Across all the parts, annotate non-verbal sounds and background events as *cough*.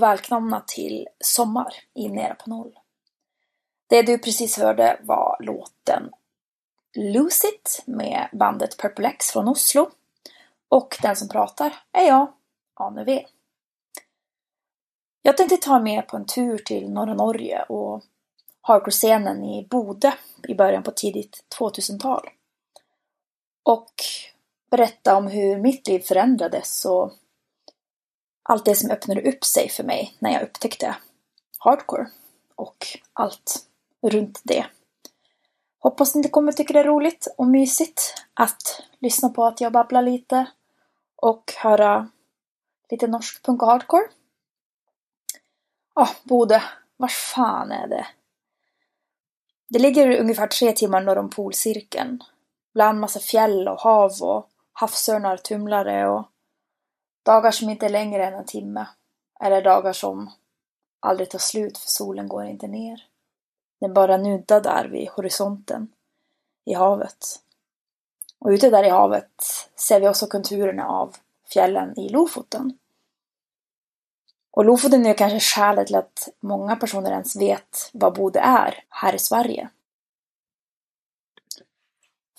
Och välkomna till Sommar i Nere på Noll. Det du precis hörde var låten Lose It med bandet Purple X från Oslo. Och den som pratar är jag, Ane V. Jag tänkte ta med på en tur till norra Norge och hardcore-scenen i Bode i början på tidigt 2000-tal. Och berätta om hur mitt liv förändrades och allt det som öppnade upp sig för mig när jag upptäckte hardcore och allt runt det. Hoppas ni kommer tycka det är roligt och mysigt att lyssna på att jag babblar lite och höra lite norsk punk och hardcore. Ja, oh, Bode. Var fan är det? Det ligger ungefär tre timmar norr om polcirkeln. Bland massa fjäll och hav och havsörnar, tumlare och dagar som inte är längre än en timme. Eller dagar som aldrig tar slut för solen går inte ner. Den bara nuddar där vid horisonten i havet. Och ute där i havet ser vi också konturerna av fjällen i Lofoten. Och Lofoten är kanske skälet till att många personer ens vet vad Bode är här i Sverige.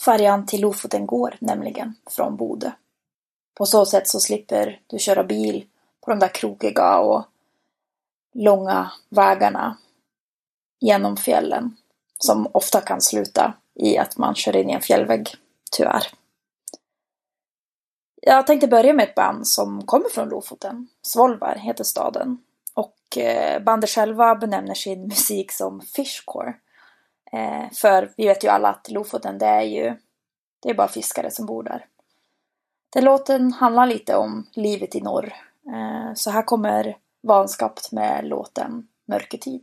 Färjan till Lofoten går nämligen från Bode. På så sätt så slipper du köra bil på de där krokiga och långa vägarna genom fjällen som ofta kan sluta i att man kör in i en fjällvägg, tyvärr. Jag tänkte börja med ett band som kommer från Lofoten. Svolvar heter staden. Och eh, bandet själva benämner sin musik som fishcore. Eh, för vi vet ju alla att Lofoten det är ju det är bara fiskare som bor där. Den låten handlar lite om livet i norr. Eh, så här kommer Vanskapt med låten Mörketid.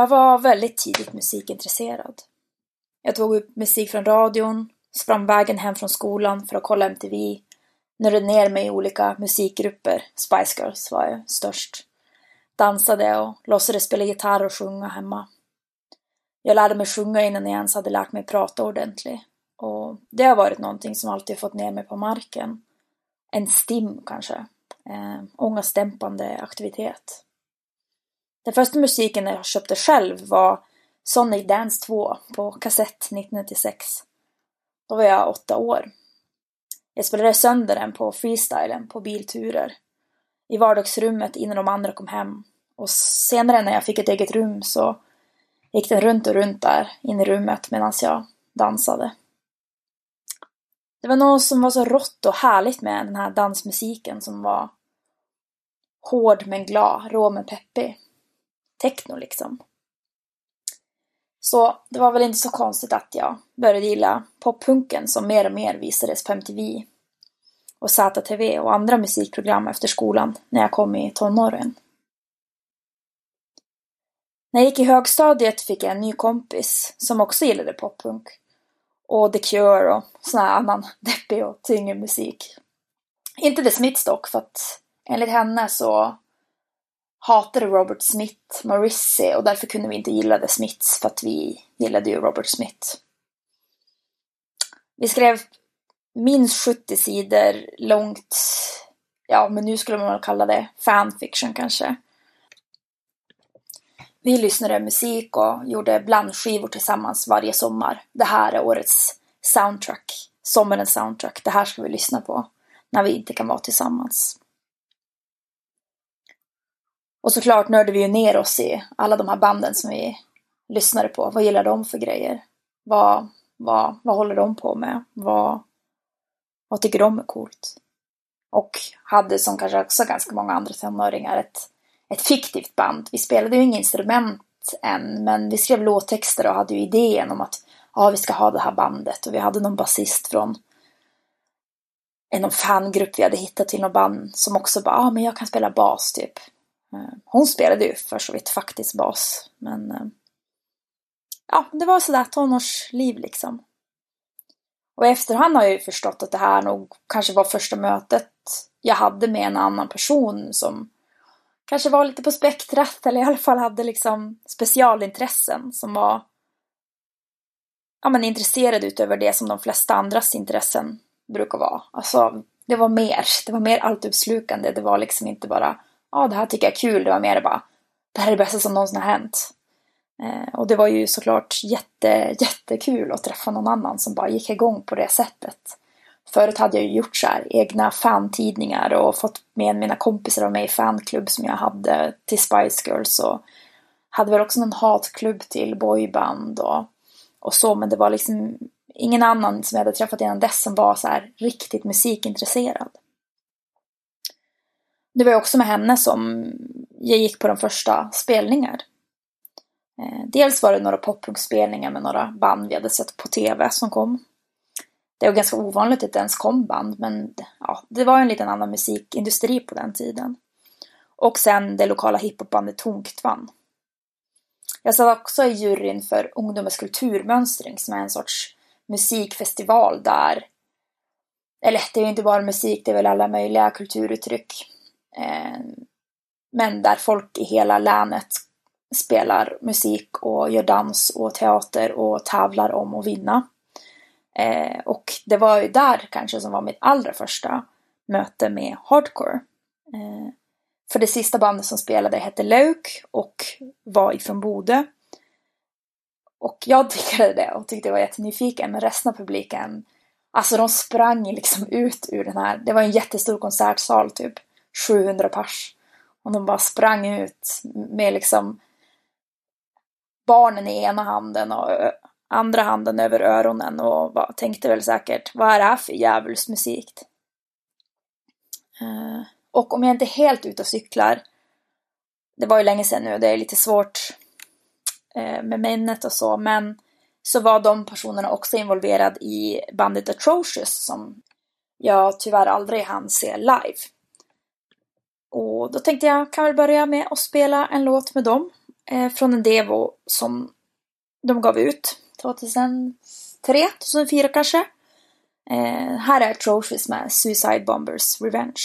Jag var väldigt tidigt musikintresserad. Jag tog upp musik från radion, sprang vägen hem från skolan för att kolla MTV, nördade ner mig i olika musikgrupper. Spice Girls var ju störst. Dansade och låtsades spela gitarr och sjunga hemma. Jag lärde mig sjunga innan jag ens hade lärt mig prata ordentligt. Och det har varit någonting som alltid fått ner mig på marken. En stim kanske. Eh, ångestdämpande aktivitet. Den första musiken jag köpte själv var Sonic Dance 2 på kassett 1996. Då var jag åtta år. Jag spelade sönder den på freestylen på bilturer. I vardagsrummet innan de andra kom hem. Och senare när jag fick ett eget rum så gick den runt och runt där inne i rummet medan jag dansade. Det var något som var så rått och härligt med den här dansmusiken som var hård men glad, rå men peppig. Techno liksom. Så det var väl inte så konstigt att jag började gilla poppunken som mer och mer visades på MTV och ZTV och andra musikprogram efter skolan när jag kom i tonåren. När jag gick i högstadiet fick jag en ny kompis som också gillade poppunk. Och The Cure och sån här annan *laughs* deppig och tyngre musik. Inte The Smiths dock, för att enligt henne så hatade Robert Smith Morrissey och därför kunde vi inte gilla The Smiths för att vi gillade ju Robert Smith. Vi skrev minst 70 sidor långt, ja men nu skulle man väl kalla det fanfiction kanske. Vi lyssnade musik och gjorde blandskivor tillsammans varje sommar. Det här är årets soundtrack, sommarens soundtrack. Det här ska vi lyssna på när vi inte kan vara tillsammans. Och såklart nördade vi ju ner oss i alla de här banden som vi lyssnade på. Vad gillar de för grejer? Vad, vad, vad håller de på med? Vad, vad tycker de är coolt? Och hade som kanske också ganska många andra tonåringar ett, ett fiktivt band. Vi spelade ju inga instrument än, men vi skrev låttexter och hade ju idén om att ja, vi ska ha det här bandet. Och vi hade någon basist från en fangrupp vi hade hittat till något band som också bara, ja ah, men jag kan spela bas typ. Eh, hon spelade ju för så vitt faktiskt bas, men eh, ja, det var sådär tonårsliv liksom. Och i efterhand har jag ju förstått att det här nog kanske var första mötet jag hade med en annan person som kanske var lite på spektrat eller i alla fall hade liksom specialintressen som var ja, men intresserad utöver det som de flesta andras intressen brukar vara. Alltså, det var mer. Det var mer alltuppslukande. Det var liksom inte bara ja, det här tycker jag är kul. Det var mer bara, det här är det bästa som någonsin har hänt. Eh, och det var ju såklart jätte, jättekul att träffa någon annan som bara gick igång på det sättet. Förut hade jag ju gjort så här, egna fantidningar och fått med mina kompisar och mig i fanklubb som jag hade till Spice Girls och hade väl också någon hatklubb till boyband och, och så men det var liksom ingen annan som jag hade träffat innan dess som var så här riktigt musikintresserad. Det var också med henne som jag gick på de första spelningar. Eh, dels var det några poppunkspelningar med några band vi hade sett på tv som kom. Det var ganska ovanligt att det ens kom band, men ja, det var en liten annan musikindustri på den tiden. Och sen det lokala hiphopbandet Tonktvann. Jag satt också i juryn för Ungdomens kulturmönstring som är en sorts musikfestival där, eller det är ju inte bara musik, det är väl alla möjliga kulturuttryck. Ehm, men där folk i hela länet spelar musik och gör dans och teater och tävlar om att vinna. Eh, och det var ju där kanske som var mitt allra första möte med hardcore. Eh, för det sista bandet som spelade hette Lök och var ifrån Bodö. Och jag *laughs* tyckte det och tyckte jag var jättenyfiken men resten av publiken Alltså de sprang liksom ut ur den här, det var en jättestor konsertsal typ. 700 pers. Och de bara sprang ut med liksom barnen i ena handen och andra handen över öronen och bara, tänkte väl säkert vad är det här för djävulsmusik? Uh, och om jag inte är helt ute och cyklar, det var ju länge sedan nu, det är lite svårt uh, med minnet och så, men så var de personerna också involverade i bandet Atrocious som jag tyvärr aldrig hann se live. Och då tänkte jag kan väl börja med att spela en låt med dem eh, från en devo som de gav ut 2003, 2004 kanske. Eh, här är Trophies med Suicide Bombers Revenge.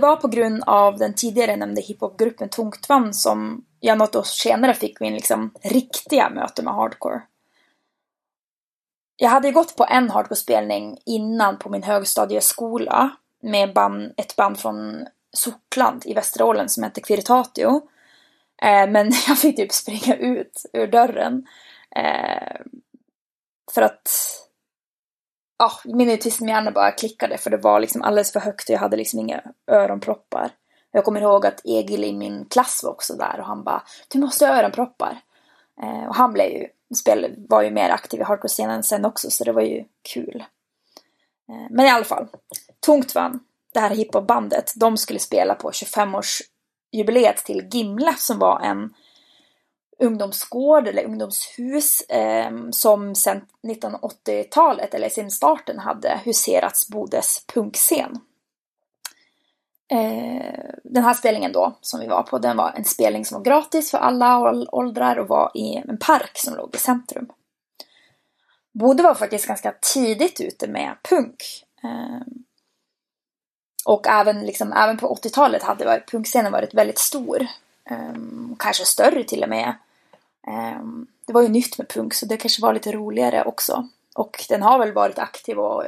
Det var på grund av den tidigare nämnde hiphopgruppen Tunktvann som jag något år senare fick min liksom riktiga möte med hardcore. Jag hade gått på en hardcore-spelning innan på min högstadieskola med band, ett band från Sortland i Västerålen som hette Quiritatio. Eh, men *laughs* jag fick typ springa ut ur dörren. Eh, för att ja, min autismhjärna bara klickade för det var liksom alldeles för högt och jag hade liksom inga öronproppar. Jag kommer ihåg att Egil i min klass var också där och han bara Du måste ha öronproppar. Eh, och han blev ju, spel, var ju mer aktiv i hardcore-scenen sen också så det var ju kul. Eh, men i alla fall, Tungt vann det här hiphopbandet. De skulle spela på 25-årsjubileet till Gimle som var en ungdomsgård eller ungdomshus eh, som sedan 1980-talet eller sedan starten hade huserats Bodes punkscen. Eh, den här spelningen då som vi var på, den var en spelning som var gratis för alla åldrar och var i en park som låg i centrum. Bode var faktiskt ganska tidigt ute med punk. Eh, och även, liksom, även på 80-talet hade punkscenen varit väldigt stor. Um, kanske större till och med. Ehm, det var ju nytt med punk så det kanske var lite roligare också. Och den har väl varit aktiv och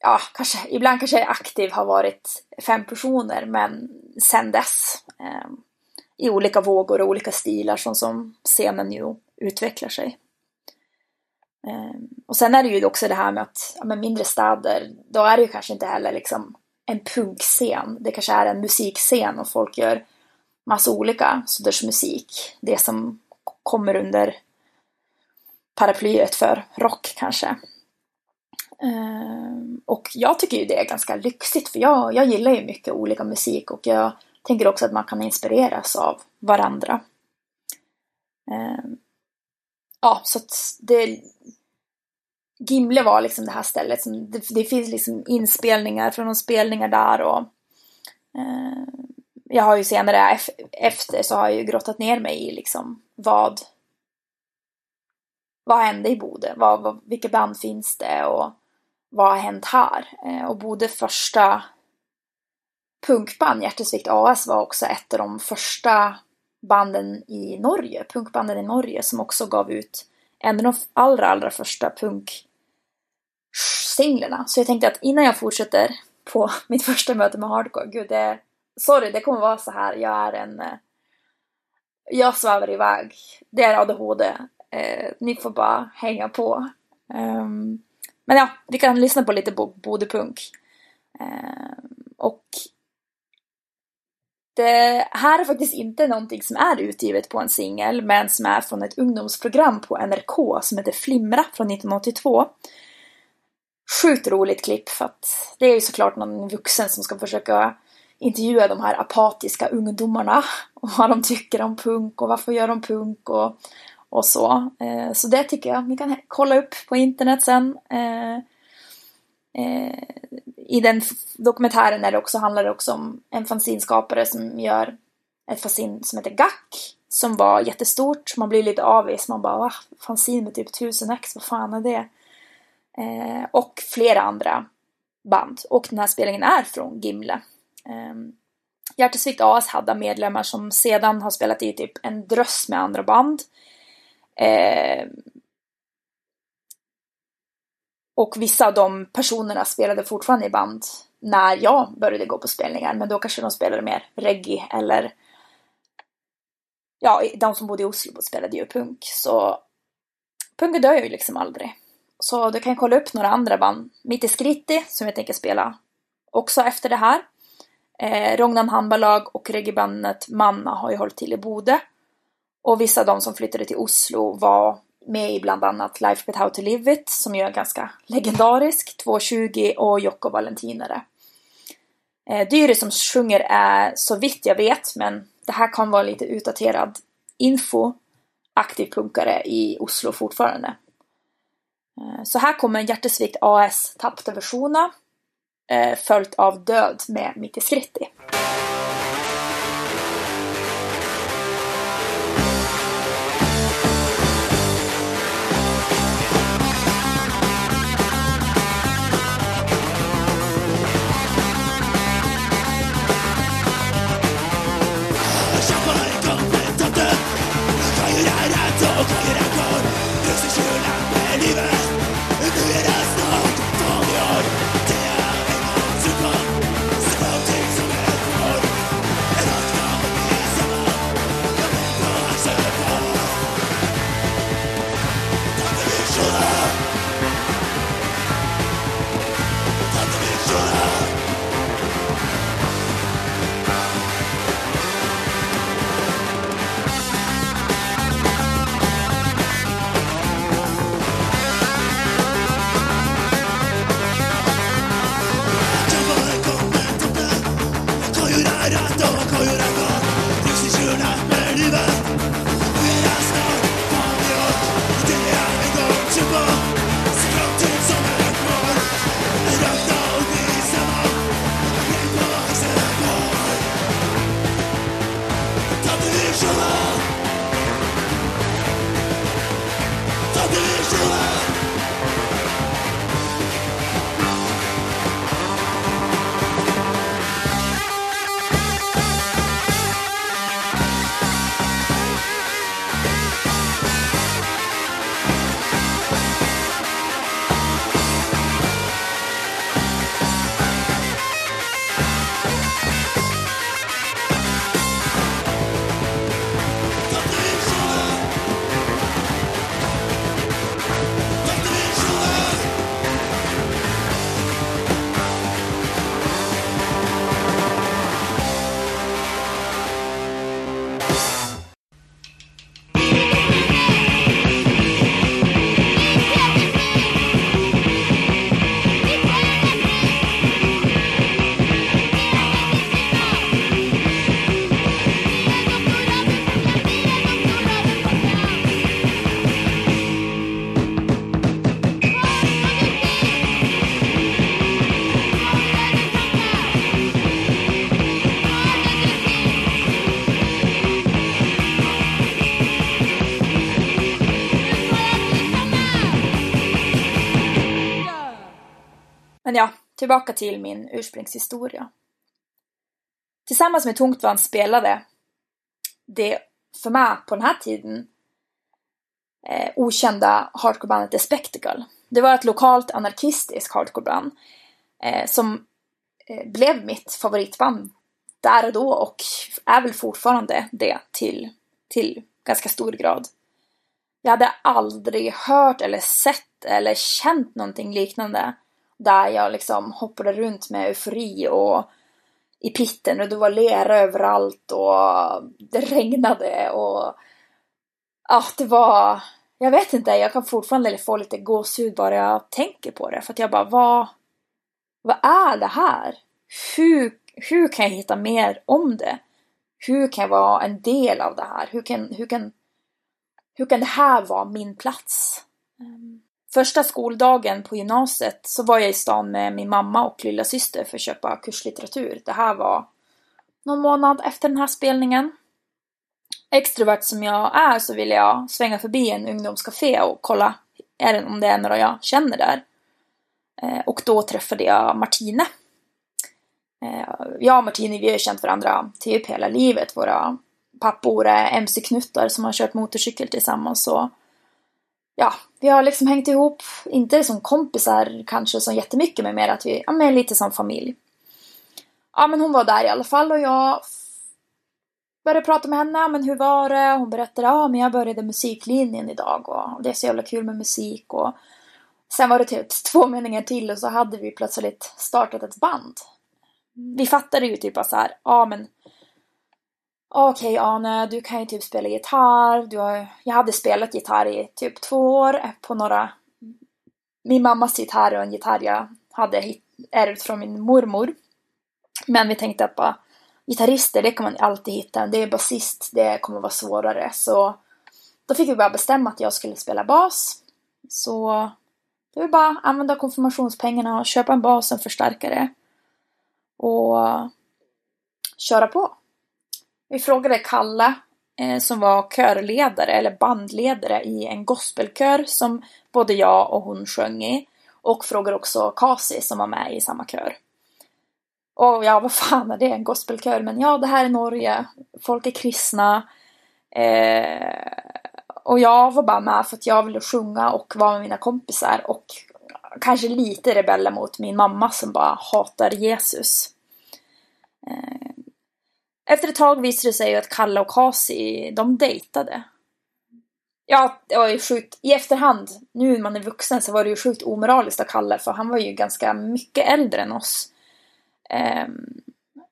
ja, kanske, ibland kanske aktiv har varit fem personer men sen dess ehm, i olika vågor och olika stilar som, som scenen ju utvecklar sig. Ehm, och sen är det ju också det här med att ja, med mindre städer, då är det ju kanske inte heller liksom en punkscen. Det kanske är en musikscen och folk gör massa olika sorters musik. Det som kommer under paraplyet för rock kanske. Ehm, och jag tycker ju det är ganska lyxigt för jag, jag gillar ju mycket olika musik och jag tänker också att man kan inspireras av varandra. Ehm, ja, så att det... Gimle var liksom det här stället som, det, det finns liksom inspelningar från de spelningar där och ehm, jag har ju senare efter så har jag ju grottat ner mig i liksom vad vad hände i Bode? Vad, vad, vilka band finns det och vad har hänt här? Eh, och Bode första punkband, Hjärtesvikt AS, var också ett av de första banden i Norge, punkbanden i Norge, som också gav ut en av de allra, allra första punksinglarna. Så jag tänkte att innan jag fortsätter på *laughs* mitt första möte med hardcore, gud det sorry, det kommer vara så här. Jag är en... Eh, jag svävar iväg. Det är ADHD. Eh, ni får bara hänga på. Um, men ja, vi kan lyssna på lite Bodepunk. Um, och det här är faktiskt inte någonting som är utgivet på en singel, men som är från ett ungdomsprogram på NRK som heter Flimra från 1982. Sjukt roligt klipp för att det är ju såklart någon vuxen som ska försöka intervjua de här apatiska ungdomarna och vad de tycker om punk och varför gör de punk och, och så. Eh, så det tycker jag ni kan kolla upp på internet sen. Eh, eh, I den dokumentären är det också, handlar det också om en fanzinskapare som gör ett fanzin som heter Gack som var jättestort. Man blir lite avis. Man bara, va? Fanzin med typ 1000 ex, vad fan är det? Eh, och flera andra band. Och den här spelningen är från Gimle. Ehm, Hjärtesvikt AS hade medlemmar som sedan har spelat i typ en dröss med andra band. Eh, och vissa av de personerna spelade fortfarande i band när jag började gå på spelningar, men då kanske de spelade mer reggae eller ja, de som bodde i Oslo spelade ju punk, så Punk dör ju liksom aldrig. Så du kan kolla upp några andra band. Mitt i Skritti, som jag tänker spela också efter det här. Eh, Rognan handballag och reggaebandet Manna har ju hållit till i Bode. Och vissa av de som flyttade till Oslo var med i bland annat Life But How To Live It som ju är ganska legendarisk, 220 och Jocko Valentinare. Eh, Dyre som sjunger är så vitt jag vet, men det här kan vara lite utdaterad info, aktiv punkare i Oslo fortfarande. Eh, så här kommer Hjärtesvikt AS tappta versioner eh, följt av Död med Mitt i Skritti. Believe! Tillbaka till min ursprungshistoria. Tillsammans med Tungtvan spelade det för mig på den här tiden eh, okända hardcorebandet The Spectacle. Det var ett lokalt anarkistiskt hardcoreband eh, som eh, blev mitt favoritband där och då och är väl fortfarande det till, till ganska stor grad. Jag hade aldrig hört eller sett eller känt någonting liknande där jag liksom hoppade runt med eufori och i pitten och det var lera överallt och det regnade och ja, det var jag vet inte, jag kan fortfarande få lite gåshud bara jag tänker på det för att jag bara vad vad är det här? Hur, hur kan jag hitta mer om det? Hur kan jag vara en del av det här? Hur kan, hur kan, hur kan det här vara min plats? Ehm. Första skoldagen på gymnasiet så var jag i stan med min mamma och lilla syster för att köpa kurslitteratur. Det här var någon månad efter den här spelningen. Extrovert som jag är så ville jag svänga förbi en ungdomscafé och kolla om det är några jag känner där. Eh, och då träffade jag Martine. Eh, jag och Martine vi har känt varandra typ hela livet. Våra pappor är mc-knuttar som har kört motorcykel tillsammans. så... ja, vi har liksom hängt ihop, inte som kompisar kanske så jättemycket, men mer att vi, ja men lite som familj. Ja men hon var där i alla fall och jag började prata med henne, men hur var det? Hon berättade, ja men jag började musiklinjen idag och det är så jävla kul med musik och sen var det typ *laughs* två meningar till och så hade vi plötsligt startat ett band. Vi fattade ju typ bara så här, ja men Okej okay, Arne, du kan ju typ spela gitarr. Du har, jag hade spelat gitarr i typ två år på några... Min mammas gitarr och en gitarr jag hade ärvt från min mormor. Men vi tänkte att bara gitarrister, det kan man alltid hitta. Det är basist, det kommer vara svårare. Så då fick vi bara bestämma att jag skulle spela bas. Så det var bara att använda konfirmationspengarna och köpa en bas och en förstärkare. Och köra på. Vi frågade Kalle eh, som var körledare eller bandledare i en gospelkör som både jag och hon sjöng i. Och frågade också Kasi som var med i samma kör. Och ja, vad fan är det? En gospelkör? Men ja, det här är Norge. Folk är kristna. Eh, och jag var bara med för att jag ville sjunga och vara med mina kompisar. Och kanske lite rebella mot min mamma som bara hatar Jesus. Eh, efter ett tag visade det sig ju att Kalle och Kasi, de dejtade. Ja, det var ju sjukt. I efterhand, nu när man är vuxen, så var det ju sjukt omoraliskt av Kalle för han var ju ganska mycket äldre än oss. Um,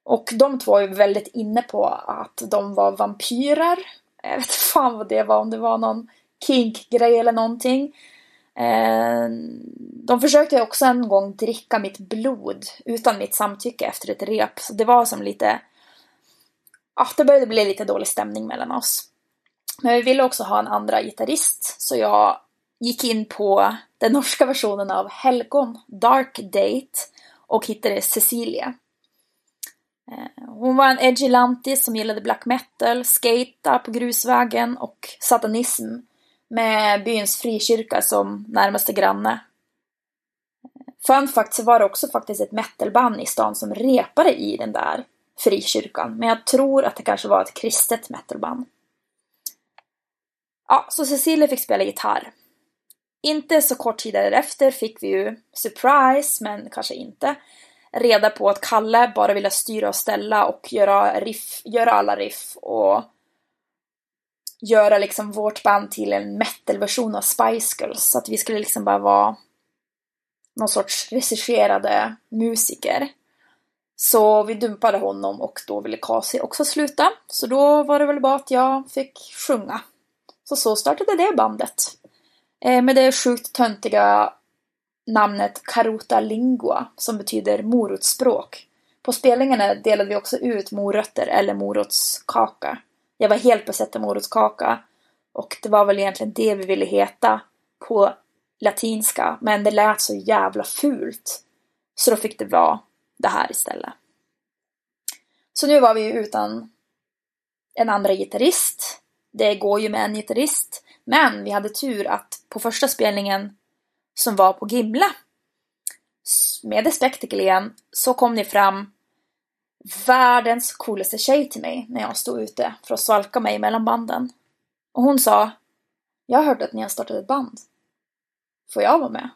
och de två var ju väldigt inne på att de var vampyrer. Jag vet fan vad det var, om det var någon kink-grej eller någonting. Um, de försökte också en gång dricka mitt blod utan mitt samtycke efter ett rep. Så det var som lite ja, det började bli lite dålig stämning mellan oss. Men vi ville också ha en andra gitarrist, så jag gick in på den norska versionen av Helgon, Dark Date, och hittade Cecilia. Eh, hon var en edgy lantis som gillade black metal, skata på grusvägen och satanism med byns frikyrka som närmaste granne. Eh, fun fact så var det också faktiskt ett metalband i stan som repade i den där frikyrkan. Men jag tror att det kanske var ett kristet metalband. Ja, så Cecilia fick spela gitarr. Inte så kort tid därefter fick vi ju, surprise, men kanske inte, reda på att Kalle bara ville styra och ställa och göra, riff, göra alla riff och göra liksom vårt band till en metalversion av Spice Girls. Så att vi skulle liksom bara vara någon sorts regisserade musiker. Så vi dumpade honom och då ville Kasi också sluta. Så då var det väl bara att jag fick sjunga. Så så startade det bandet. Eh, med det sjukt töntiga namnet Karuta Lingua som betyder morotsspråk. På spelningarna delade vi också ut morötter eller morotskaka. Jag var helt besatt av morotskaka och det var väl egentligen det vi ville heta på latinska men det lät så jävla fult. Så då fick det vara det här istället. Så nu var vi ju utan en andra gitarrist. Det går ju med en gitarrist. Men vi hade tur att på första spelningen som var på Gimla med The Spectacle igen, så kom det fram världens coolaste tjej till mig när jag stod ute för att svalka mig mellan banden. Och hon sa Jag har hört att ni har startat ett band. Får jag vara med?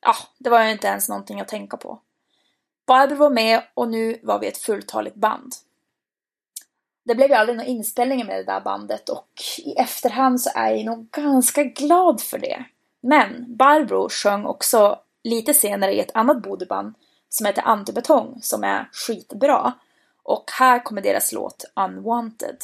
Ja, det var ju inte ens någonting att tänka på. Barbro var med och nu var vi ett fulltaligt band. Det blev ju aldrig några inspelningar med det där bandet och i efterhand så är jag nog ganska glad för det. Men Barbro sjöng också lite senare i ett annat bodyband som heter Antibetong som är skitbra. Och här kommer deras låt Unwanted.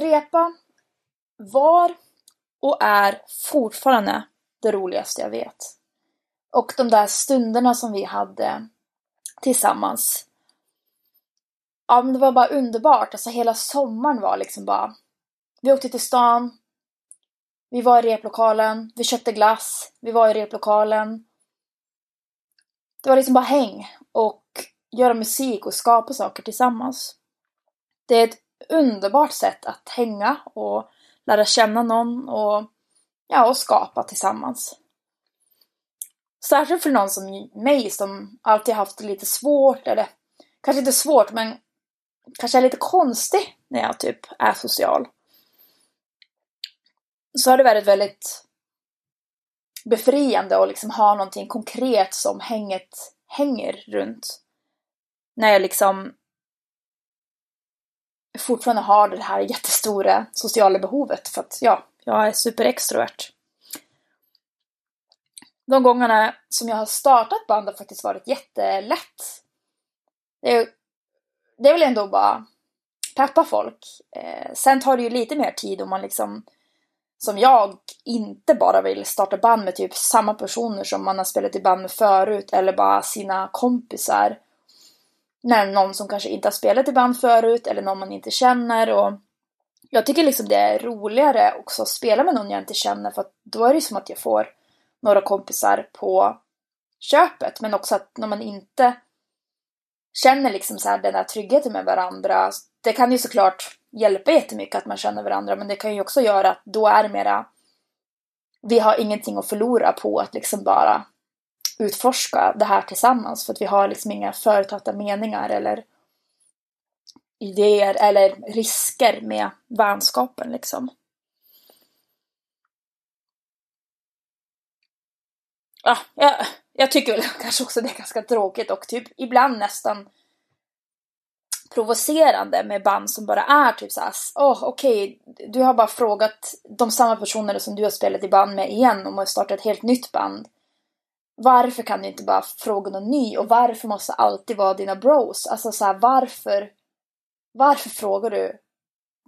Att repa var och är fortfarande det roligaste jag vet. Och de där stunderna som vi hade tillsammans. Ja, men det var bara underbart. Alltså hela sommaren var liksom bara... Vi åkte till stan. Vi var i replokalen. Vi köpte glass. Vi var i replokalen. Det var liksom bara häng och göra musik och skapa saker tillsammans. Det är ett underbart sätt att hänga och lära känna någon och, ja, och skapa tillsammans. Särskilt för någon som mig som alltid haft det lite svårt, eller kanske inte svårt, men kanske är lite konstig när jag typ är social. Så har det varit väldigt befriande att liksom ha någonting konkret som hänget hänger runt. När jag liksom fortfarande har det här jättestora sociala behovet för att ja, jag är superextrovert. De gångerna som jag har startat band har faktiskt varit jättelätt. Det är, det är väl ändå bara peppa folk. Eh, sen tar det ju lite mer tid om man liksom som jag inte bara vill starta band med typ samma personer som man har spelat i band med förut eller bara sina kompisar när någon som kanske inte har spelat i band förut eller någon man inte känner och jag tycker liksom det är roligare också att spela med någon jag inte känner för att då är det som att jag får några kompisar på köpet. Men också att när man inte känner liksom så här den där tryggheten med varandra det kan ju såklart hjälpa jättemycket att man känner varandra men det kan ju också göra att då är det mera vi har ingenting att förlora på att liksom bara utforska det här tillsammans för att vi har liksom inga förutfattade meningar eller idéer eller risker med vänskapen liksom. Ja, jag, jag tycker väl *laughs* kanske också det är ganska tråkigt och typ ibland nästan provocerande med band som bara är typ såhär, åh oh, okej, okay, du har bara frågat de samma personer som du har spelat i band med igen om att starta ett helt nytt band. Varför kan du inte bara fråga någon ny och varför måste alltid vara dina bros? Alltså så här, varför? Varför frågar du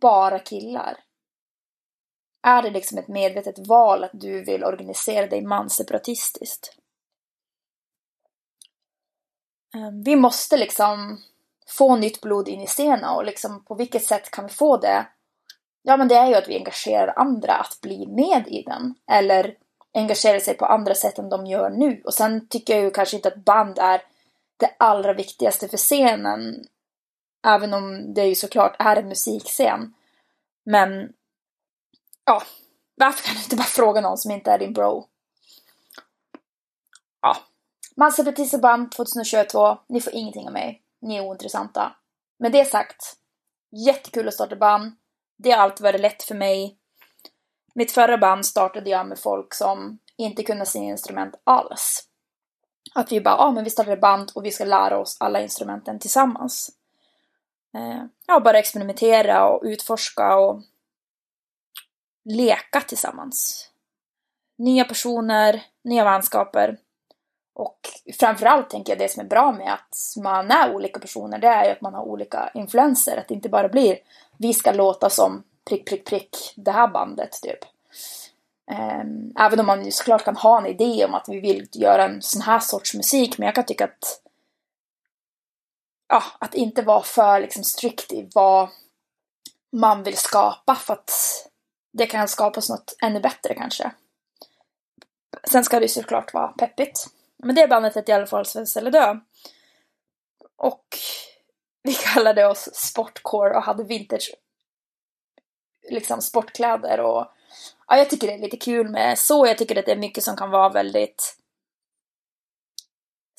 bara killar? Är det liksom ett medvetet val att du vill organisera dig manseparatistiskt? Ehm, vi måste liksom få nytt blod in i scenen och liksom på vilket sätt kan vi få det? Ja, men det är ju att vi engagerar andra att bli med i den. Eller engagera sig på andra sätt än de gör nu. Och sen tycker jag ju kanske inte att band är det allra viktigaste för scenen. Även om det ju såklart är en musikscen. Men ja, varför kan du inte bara fråga någon som inte är din bro? Ja. Massapetisa band 2022. Ni får ingenting av mig. Ni är ointressanta. Med det sagt, jättekul att starta band. Det har alltid varit lätt för mig. Mitt förra band startade jag med folk som inte kunde sina instrument alls. Att vi bara, ja ah, men vi startar band och vi ska lära oss alla instrumenten tillsammans. Eh, ja, bara experimentera och utforska och leka tillsammans. Nya personer, nya vänskaper. Och framförallt tänker jag det som är bra med att man är olika personer, det är ju att man har olika influenser. Att det inte bara blir vi ska låta som prick, prick, prick det här bandet typ. Ehm, även om man ju såklart kan ha en idé om att vi vill göra en sån här sorts musik, men jag kan tycka att ja, att inte vara för liksom strikt i vad man vill skapa för att det kan skapas något ännu bättre kanske. Sen ska det ju såklart vara peppigt. Men det bandet hette i alla fall Svensk eller dö. Och vi *laughs* kallade oss Sportcore och hade vintage liksom sportkläder och ja, jag tycker det är lite kul med så. Jag tycker att det är mycket som kan vara väldigt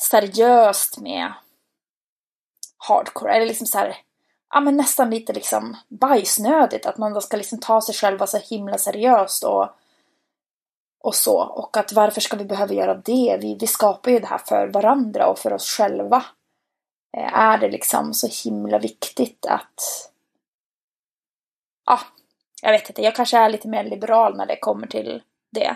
seriöst med hardcore. Eller liksom så här, ja men nästan lite liksom bajsnödigt. Att man då ska liksom ta sig själva så himla seriöst och, och så. Och att varför ska vi behöva göra det? Vi, vi skapar ju det här för varandra och för oss själva. Eh, är det liksom så himla viktigt att ja, jag vet inte, jag kanske är lite mer liberal när det kommer till det.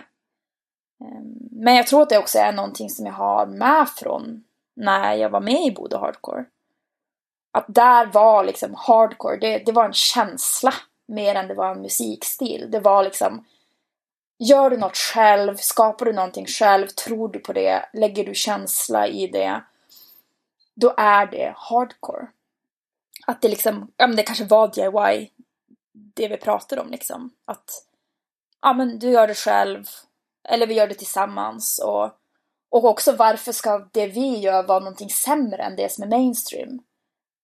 Ehm, men jag tror att det också är någonting som jag har med från när jag var med i Bodo Hardcore. Att där var liksom hardcore, det, det var en känsla mer än det var en musikstil. Det var liksom Gör du något själv, skapar du någonting själv, tror du på det, lägger du känsla i det, då är det hardcore. Att det liksom, ja men det kanske var DIY det vi pratar om liksom. Att ja, men du gör det själv, eller vi gör det tillsammans. Och, och också varför ska det vi gör vara någonting sämre än det som är mainstream?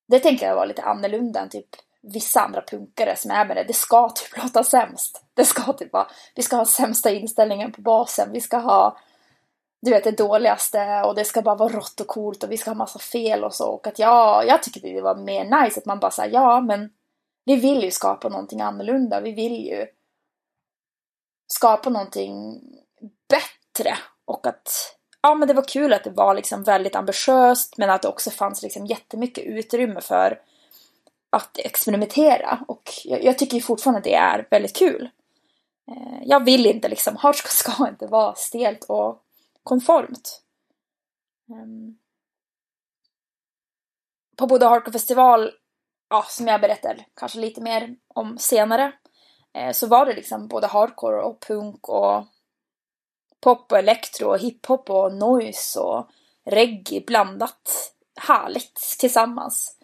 Det tänker jag var lite annorlunda än typ vissa andra punkare som är med det. Det ska typ *laughs* låta sämst. Det ska typ vara, vi ska ha sämsta inställningen på basen. Vi ska ha, du vet, det dåligaste och det ska bara vara rått och coolt och vi ska ha massa fel och så. Och att ja, jag tycker det var mer nice att man bara säger ja, men vi vill ju skapa någonting annorlunda. Vi vill ju skapa någonting bättre. Och att ja, men det var kul att det var liksom väldigt ambitiöst men att det också fanns liksom jättemycket utrymme för att experimentera. Och jag, jag tycker fortfarande att det är väldigt kul. Eh, jag vill inte liksom, hardcore ska inte vara stelt och konformt. Ehm, på både Hardcore festival ja, som jag berättar kanske lite mer om senare, eh, så var det liksom både hardcore och punk och pop och elektro och hiphop och noise och reggae blandat härligt tillsammans.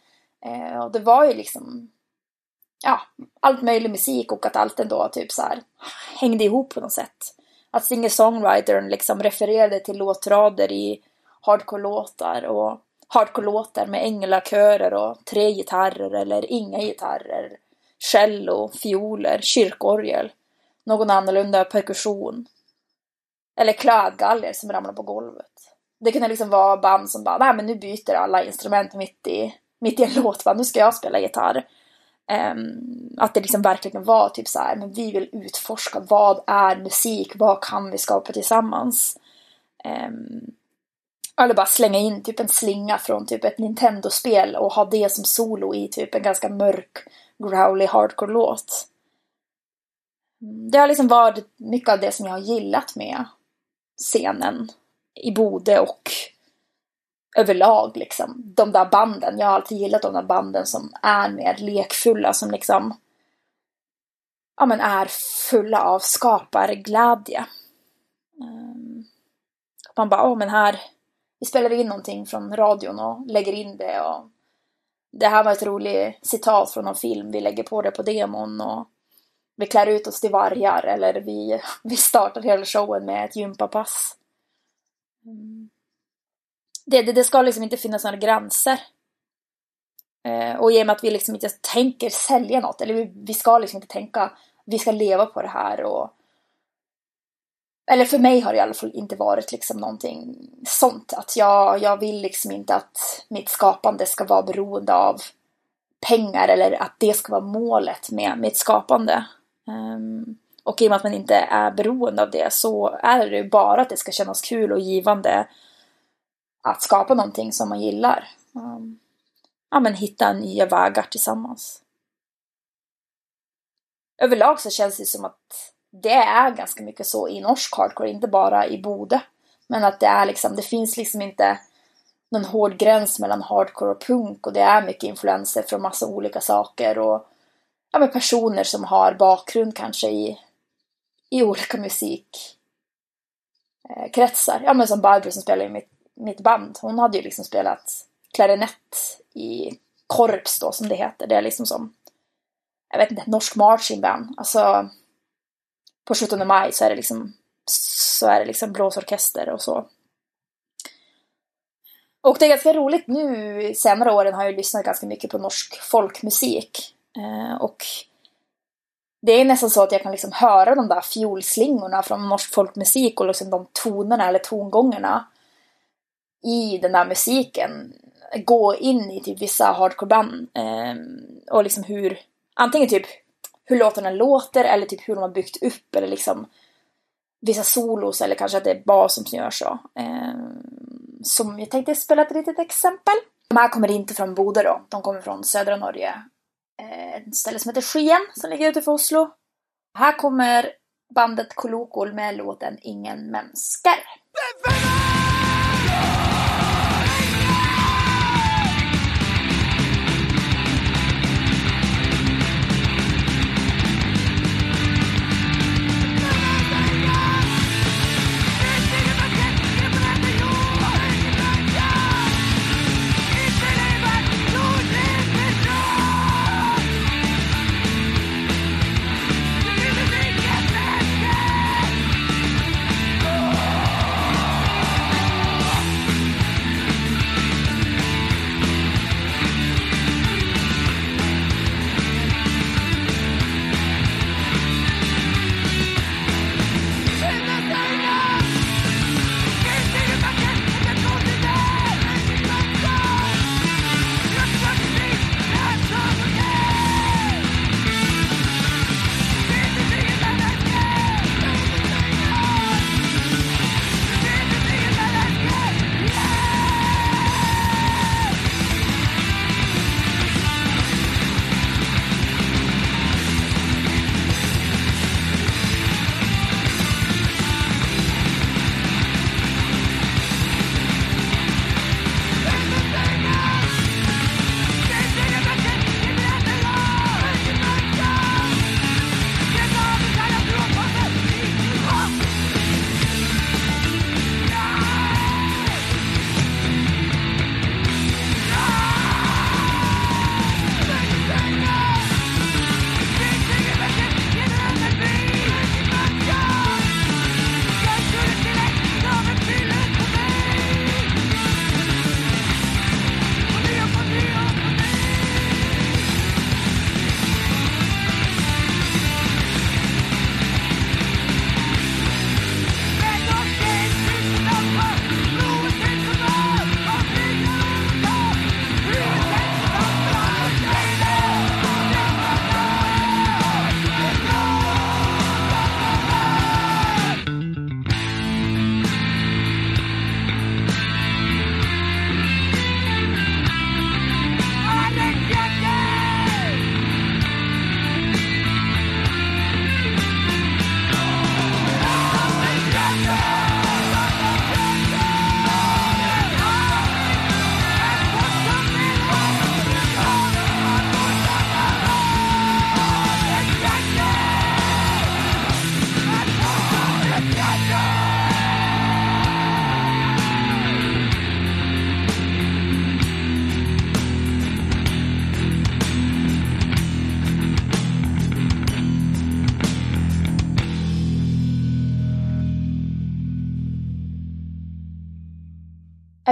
Eh, och det var ju liksom ja, allt möjlig musik och att allt ändå typ så här hängde ihop på något sätt. Att singer-songwritern liksom refererade till låtrader i hardcore-låtar och hardcore-låtar med änglakörer och tre gitarrer eller inga gitarrer, cello, fioler, kyrkorgel, någon annorlunda perkussion. Eller klädgaller som ramlar på golvet. Det kunde liksom vara band som bara, nej men nu byter alla instrument mitt i mitt i en *laughs* låt va? nu ska jag spela gitarr. Um, att det liksom verkligen var typ så här, men vi vill utforska vad är musik, vad kan vi skapa tillsammans? Um, eller bara slänga in typ en slinga från typ ett Nintendo-spel och ha det som solo i typ en ganska mörk, growly hardcore-låt. Det har liksom varit mycket av det som jag har gillat med scenen i Bode och överlag liksom. De där banden, jag har alltid gillat de där banden som är mer lekfulla, som liksom ja men är fulla av skaparglädje. Um, man bara, åh men här, vi spelar in någonting från radion och lägger in det och det här var ett roligt citat från någon film, vi lägger på det på demon och vi klär ut oss till vargar eller vi, *laughs* vi startar hela showen med ett gympapass. Det, det, det, ska liksom inte finnas några gränser. Eh, och i och med att vi liksom inte tänker sälja något, eller vi, vi ska liksom inte tänka vi ska leva på det här och eller för mig har det i alla fall inte varit liksom någonting sånt. Att jag, jag vill liksom inte att mitt skapande ska vara beroende av pengar eller att det ska vara målet med mitt skapande. Um, och i och med att man inte är beroende av det så är det ju bara att det ska kännas kul och givande att skapa någonting som man gillar. Um, ja, men hitta nya vägar tillsammans. Överlag så känns det som att det är ganska mycket så i norsk hardcore, inte bara i Bode. Men att det är liksom, det finns liksom inte någon hård gräns mellan hardcore och punk och det är mycket influenser från massa olika saker och ja, men personer som har bakgrund kanske i, i olika musikkretsar. Ja men som Barbro som spelar i mitt, mitt band, hon hade ju liksom spelat klarinett i korps då som det heter. Det är liksom som, jag vet inte, norsk marching band. Alltså på 17 maj så är det liksom så är det liksom blåsorkester och så. Och det är ganska roligt nu senare åren har jag lyssnat ganska mycket på norsk folkmusik. Eh, och det är nästan så att jag kan liksom höra de där fiolslingorna från norsk folkmusik och liksom de tonerna eller tongångarna i den där musiken gå in i typ vissa hardcoreband eh, och liksom hur antingen typ hur låtarna låter eller typ hur de har byggt upp eller liksom vissa solos eller kanske att det är basen som gör så. Eh, som jag tänkte spela ett litet exempel. De här kommer inte från Bodö då, de kommer från södra Norge. Eh, ett ställe som heter Skien som ligger utanför Oslo. Här kommer bandet Kolokol med låten Ingen mänskar.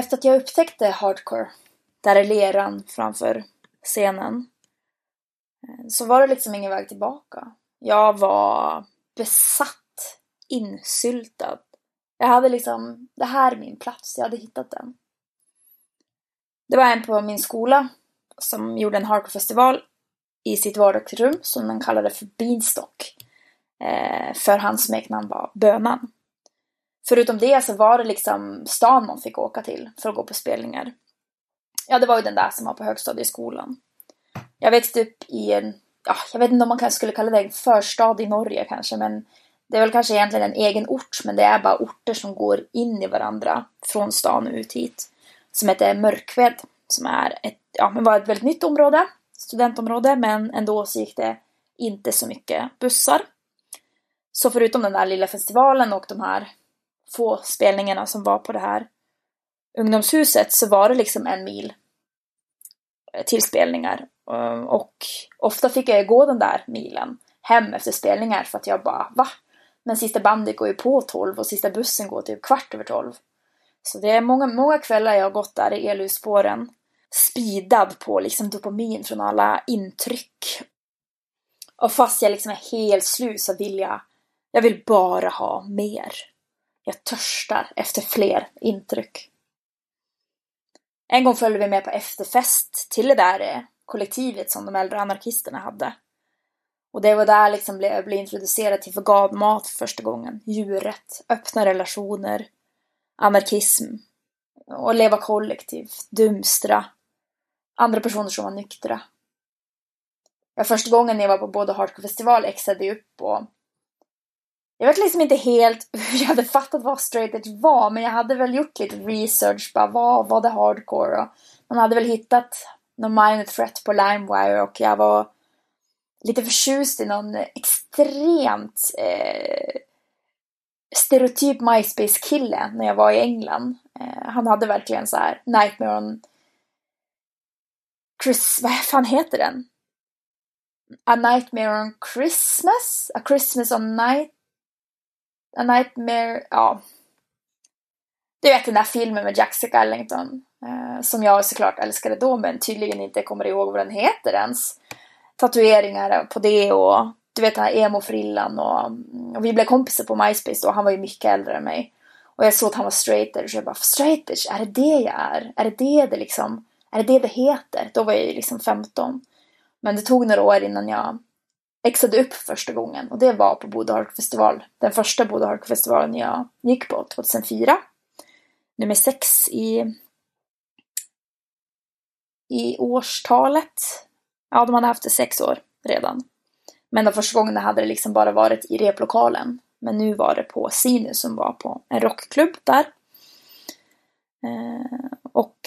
Efter att jag upptäckte hardcore, där är leran framför scenen, eh, så var det liksom ingen väg tillbaka. Jag var besatt, insyltad. Jag hade liksom, det här är min plats, jag hade hittat den. Det var en på min skola som gjorde en hardcore-festival i sitt vardagsrum som den kallade för Beanstalk. Eh, för hans smeknamn var Bönan. Förutom det så var det liksom stan man fick åka till för att gå på spelningar. Ja, det var ju den där som var på högstadieskolan. Jag växte upp typ i en, ja, jag vet inte om man kanske skulle kalla det en förstad i Norge kanske, men det är väl kanske egentligen en egen ort, men det är bara orter som går in i varandra från stan och ut hit. Som heter Mörkved, som är ett, ja, men var ett väldigt nytt område, studentområde, men ändå så gick det inte så mycket bussar. Så förutom den där lilla festivalen och de här få spelningarna som var på det här ungdomshuset så var det liksom en mil eh, till spelningar. Ehm, och ofta fick jag gå den där milen hem efter spelningar för att jag bara va? Men sista bandet går ju på tolv och sista bussen går typ kvart över tolv. Så det är många, många kvällar jag har gått där i elljusspåren speedad på liksom dopamin från alla intryck. Och fast jag liksom är helt slut så vill jag, jag vill bara ha mer. Jag törstar efter fler intryck. En gång följde vi med på efterfest till det där eh, kollektivet som de äldre anarkisterna hade. Och det var där liksom jag blev introducerad till veganmat för första gången. Djuret, öppna relationer, anarkism och leva kollektivt, dumstra, andra personer som var nyktra. Ja, första gången jag var på både Hardcore-festival exade jag upp och jag vet liksom inte helt *laughs* hur jag hade fattat vad straight edge var, men jag hade väl gjort lite research, bara vad var det hardcore? Och man hade väl hittat någon minor threat på LimeWire och jag var lite förtjust i någon extremt eh, stereotyp MySpace-kille när jag var i England. Eh, han hade verkligen så här Nightmare on Chris, vad fan heter den? A Nightmare on Christmas? A Christmas on Night A Nightmare, ja. Du vet den där filmen med Jack Skellington. Eh, som jag såklart älskade då men tydligen inte kommer ihåg vad den heter ens. Tatueringar på det och du vet den här emo-frillan och, och, vi blev kompisar på MySpace då. Han var ju mycket äldre än mig. Och jag såg att han var straight edge och jag bara straight edge, är det det jag är? Är det det det liksom, är det det det heter? Då var jag ju liksom 15. Men det tog några år innan jag exade upp första gången och det var på Bodö festival. Den första Bodö festivalen jag gick på 2004. Nummer sex i i årstalet. Ja, de hade haft det sex år redan. Men de första gångerna hade det liksom bara varit i replokalen. Men nu var det på Sinus som var på en rockklubb där. Eh, och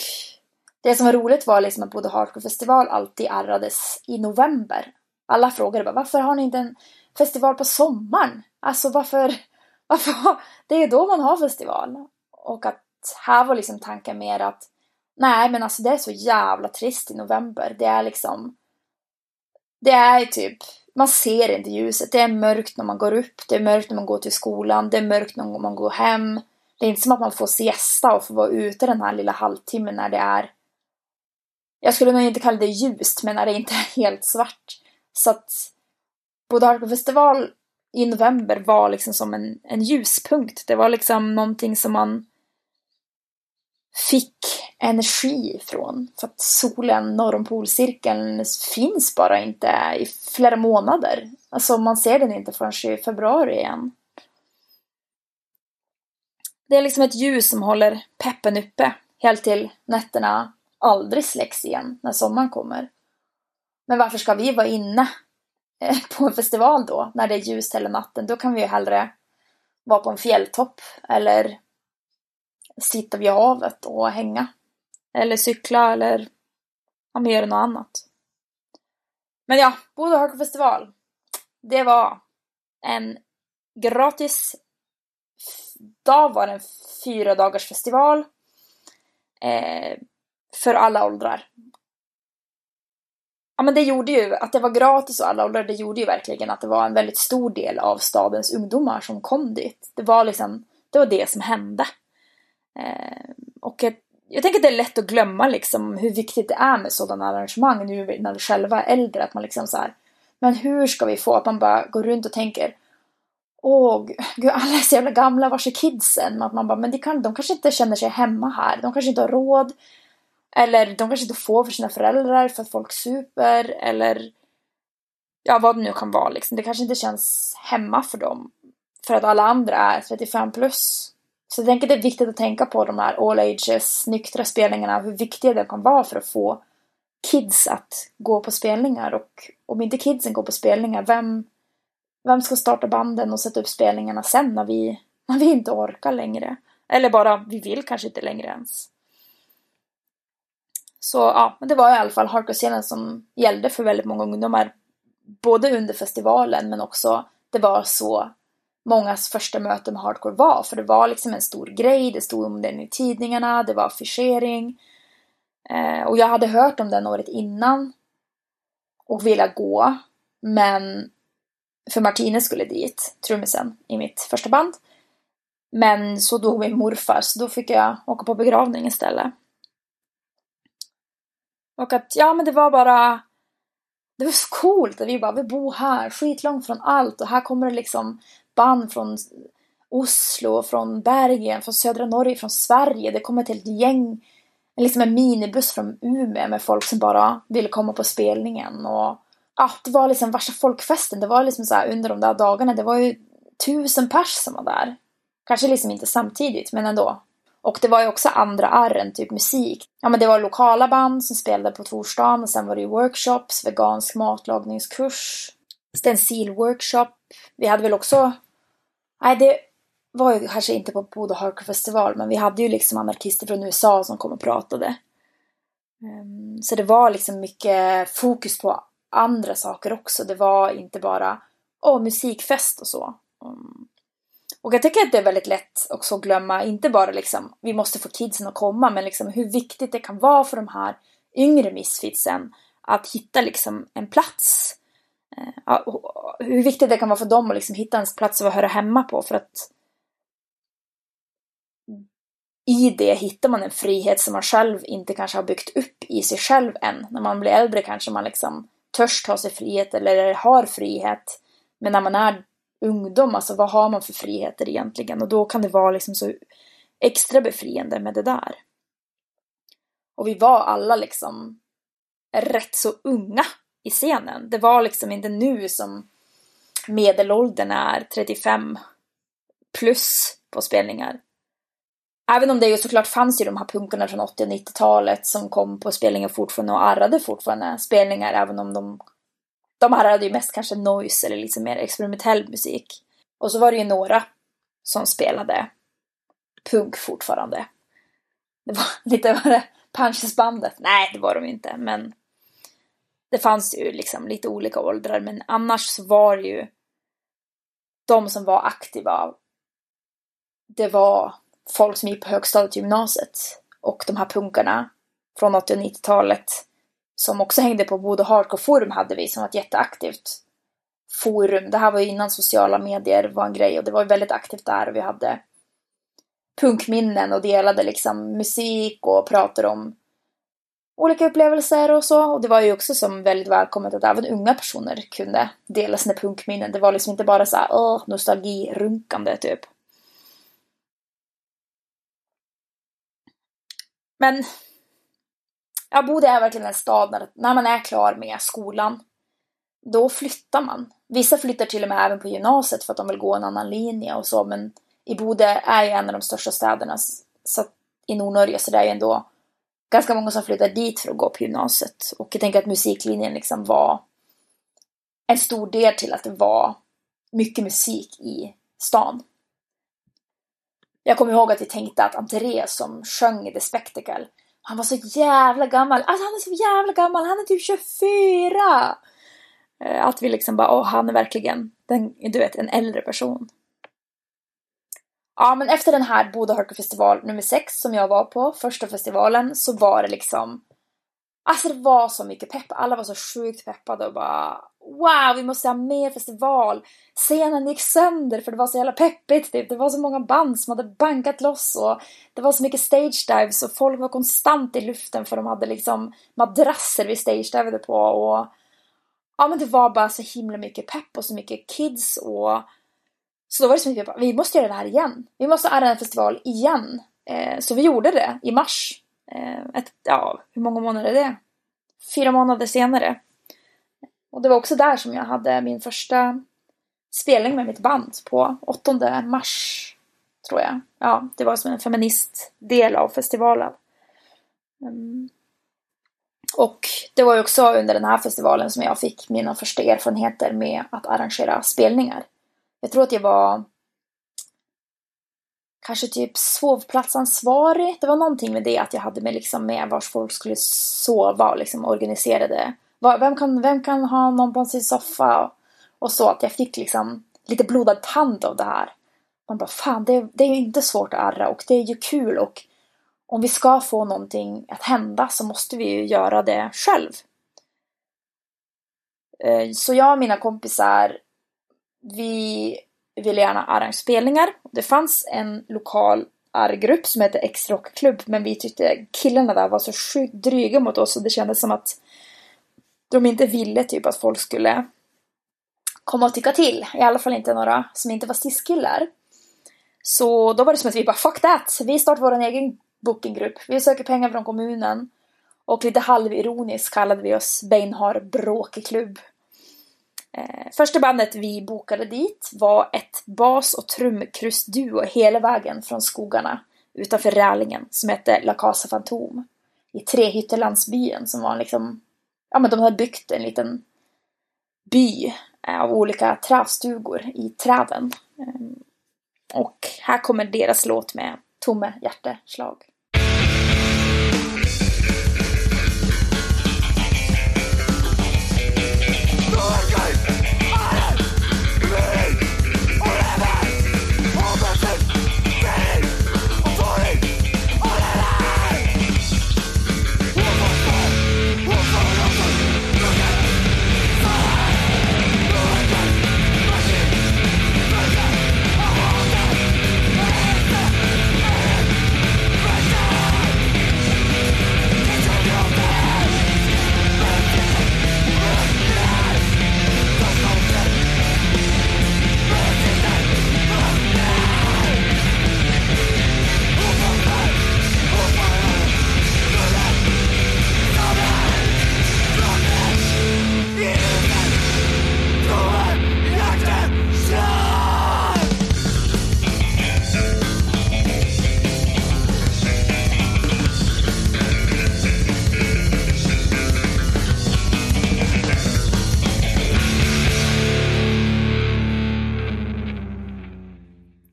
det som var roligt var liksom att Bodö Hardcore festival alltid arrades i november alla frågade bara varför har ni inte en festival på sommaren? Alltså varför, *laughs* varför det är då man har festival. Och att här var liksom tanken mer att nej men alltså det är så jävla trist i november. Det är liksom det är typ man ser inte ljuset. Det är mörkt när man går upp, det är mörkt när man går till skolan, det är mörkt när man går hem. Det är inte som att man får siesta och får vara ute den här lilla halvtimmen när det är jag skulle nog inte kalla det ljust, men när det inte är helt svart. Så att Bodö festival i november var liksom som en, en ljuspunkt. Det var liksom någonting som man fick energi ifrån. För att solen norr om polcirkeln finns bara inte i flera månader. Alltså man ser den inte förrän i februari igen. Det är liksom ett ljus som håller peppen uppe helt till nätterna aldrig släcks igen när sommaren kommer. Men varför ska vi vara inne eh, *laughs* på en festival då, när det är ljust hela natten? Då kan vi ju hellre vara på en fjälltopp eller sitta vid havet och hänga. Eller cykla eller ja, göra något annat. Men ja, Bodö Hardcore festival. Det var en gratis dag var det en fyra dagars festival. Eh, för alla åldrar ja men det gjorde ju, att det var gratis och alla åldrar, det gjorde ju verkligen att det var en väldigt stor del av stadens ungdomar som kom dit. Det var liksom, det var det som hände. Eh, och jag tänker att det är lätt att glömma liksom hur viktigt det är med sådana arrangemang nu när vi själva är äldre. Att man liksom så här, men hur ska vi få att man bara går runt och tänker Åh, gud, alla är så jävla gamla, var är kidsen? Att man bara, men de, kan, de kanske inte känner sig hemma här. De kanske inte har råd. Eller de kanske inte får för sina föräldrar för att folk super. Eller ja, vad det nu kan vara liksom. Det kanske inte känns hemma för dem. För att alla andra är 35 plus. Så jag tänker att det är viktigt att tänka på de här all ages nyktra spelningarna. Hur viktiga de kan vara för att få kids att gå på spelningar. Och om inte kidsen går på spelningar, vem, vem ska starta banden och sätta upp spelningarna sen när vi, när vi inte orkar längre? Eller bara, vi vill kanske inte längre ens. Så ja, men det var i alla fall hardcore-scenen som gällde för väldigt många ungdomar. Både under festivalen men också det var så mångas första möte med hardcore var. För det var liksom en stor grej, det stod om den i tidningarna, det var affischering. Eh, och jag hade hört om den året innan och ville gå. Men för Martine skulle dit, trummisen i mitt första band. Men så dog min morfar så då fick jag åka på begravning istället. Och att ja men det var bara det var så coolt att vi bara, vi bor här, skitlångt från allt och här kommer det liksom band från Oslo, från Bergen, från södra Norge, från Sverige. Det kommer ett helt gäng, liksom en minibuss från Umeå med folk som bara ville komma på spelningen. Och ja, det var liksom värsta folkfesten. Det var liksom så här, under de där dagarna, det var ju tusen pers som var där. Kanske liksom inte samtidigt, men ändå. Och det var ju också andra arren, typ musik. Ja men det var lokala band som spelade på torsdagen och sen var det ju workshops, vegansk matlagningskurs, stencilworkshop. Vi hade väl också, nej det var ju kanske inte på Boda Hardcore festival men vi hade ju liksom anarkister från USA som kom och pratade. Ehm, så det var liksom mycket fokus på andra saker också. Det var inte bara åh, musikfest och så. Ehm, och jag tycker att det är väldigt lätt också att glömma, inte bara liksom, vi måste få kidsen att komma, men liksom hur viktigt det kan vara för de här yngre misfitsen att hitta liksom en plats. Eh, hur viktigt det kan vara för dem att liksom hitta en plats att höra hemma på för att i det hittar man en frihet som man själv inte kanske har byggt upp i sig själv än. När man blir äldre kanske man liksom törs ta sig frihet eller har frihet. Men när man är ungdom, alltså vad har man för friheter egentligen? Och då kan det vara liksom så extra befriande med det där. Och vi var alla liksom rätt så unga i scenen. Det var liksom inte nu som medelåldern är 35 plus på spelningar. Även om det ju såklart fanns ju de här punkarna från 80 och 90-talet som kom på spelningar fortfarande och arrade fortfarande spelningar även om de de här hade ju mest kanske noise eller liksom mer experimentell musik. Och så var det ju några som spelade punk fortfarande. Det var *laughs* lite var det Punches-bandet. Nej, det var de inte, men det fanns ju liksom lite olika åldrar, men annars så var det ju de som var aktiva. Det var folk som gick på högstadiet gymnasiet och de här punkarna från 80 och 90-talet som också hängde på Bodo Hardcore Forum hade vi som var ett jätteaktivt forum. Det här var ju innan sociala medier var en grej och det var väldigt aktivt där och vi hade punkminnen och delade liksom musik och pratade om olika upplevelser och så. Och det var ju också som väldigt välkommet att även unga personer kunde dela sina punkminnen. Det var liksom inte bara så här, åh, nostalgirunkande typ. Men Ja, Bodö är verkligen en stad när, när man är klar med skolan. Då flyttar man. Vissa flyttar till och med även på gymnasiet för att de vill gå en annan linje och så, men i Bodö är ju en av de största städerna så, i Nordnorge, så det är ju ändå ganska många som flyttar dit för att gå på gymnasiet. Och jag tänker att musiklinjen liksom var en stor del till att det var mycket musik i stan. Jag kommer ihåg att vi tänkte att Andreas som sjöng i The Spectacle han var så jävla gammal. Alltså han är så jävla gammal. Han är typ 24! Eh, att vi liksom bara, åh, han är verkligen den, du vet, en äldre person. Ja, men efter den här Boda Hardcore festival nummer 6 som jag var på, första festivalen, så var det liksom Alltså det var så mycket pepp. Alla var så sjukt peppade och bara wow, vi måste ha mer festival. Scenen gick sönder för det var så jävla peppigt. Typ. Det var så många band som hade bankat loss och det var så mycket stage dives och folk var konstant i luften för de hade liksom madrasser vi stage divade på och ja, men det var bara så himla mycket pepp och så mycket kids och så då var det som att vi måste göra det här igen. Vi måste arrangera en festival igen. Eh, så vi gjorde det i mars. Eh, ett, ja, hur många månader är det? Fyra månader senare. Och det var också där som jag hade min första spelning med mitt band på 8 mars, tror jag. Ja, det var som en feministdel av festivalen. Mm. Och det var ju också under den här festivalen som jag fick mina första erfarenheter med att arrangera spelningar. Jag tror att jag var kanske typ sovplatsansvarig. Det var någonting med det att jag hade med liksom med vars folk skulle sova och liksom organiserade. Vem kan, vem kan ha någon på sin soffa? Och så att jag fick liksom lite blodad tand av det här. Man bara fan det, det är ju inte svårt att arra och det är ju kul och om vi ska få någonting att hända så måste vi ju göra det själv. Eh, så jag och mina kompisar vi ville gärna arrangera spelningar. Det fanns en lokal R-grupp som hette X-Rockklubb men vi tyckte killarna där var så sjukt dryga mot oss och det kändes som att de inte ville typ att folk skulle komma och tycka till. I alla fall inte några som inte var cis-killar. Så då var det som att vi bara fuck that! Vi startar vår egen bookinggrupp. Vi söker pengar från kommunen. Och lite halvironiskt kallade vi oss Beinhar Bråkeklubb. Eh, första bandet vi bokade dit var ett bas och trumkrustduo hela vägen från skogarna utanför Rälingen som hette La Casa Fantom i Trehyttelandsbyen som var liksom, ja men de hade byggt en liten by eh, av olika trästugor i träden. Ehm, och här kommer deras låt med Tomme hjärteslag.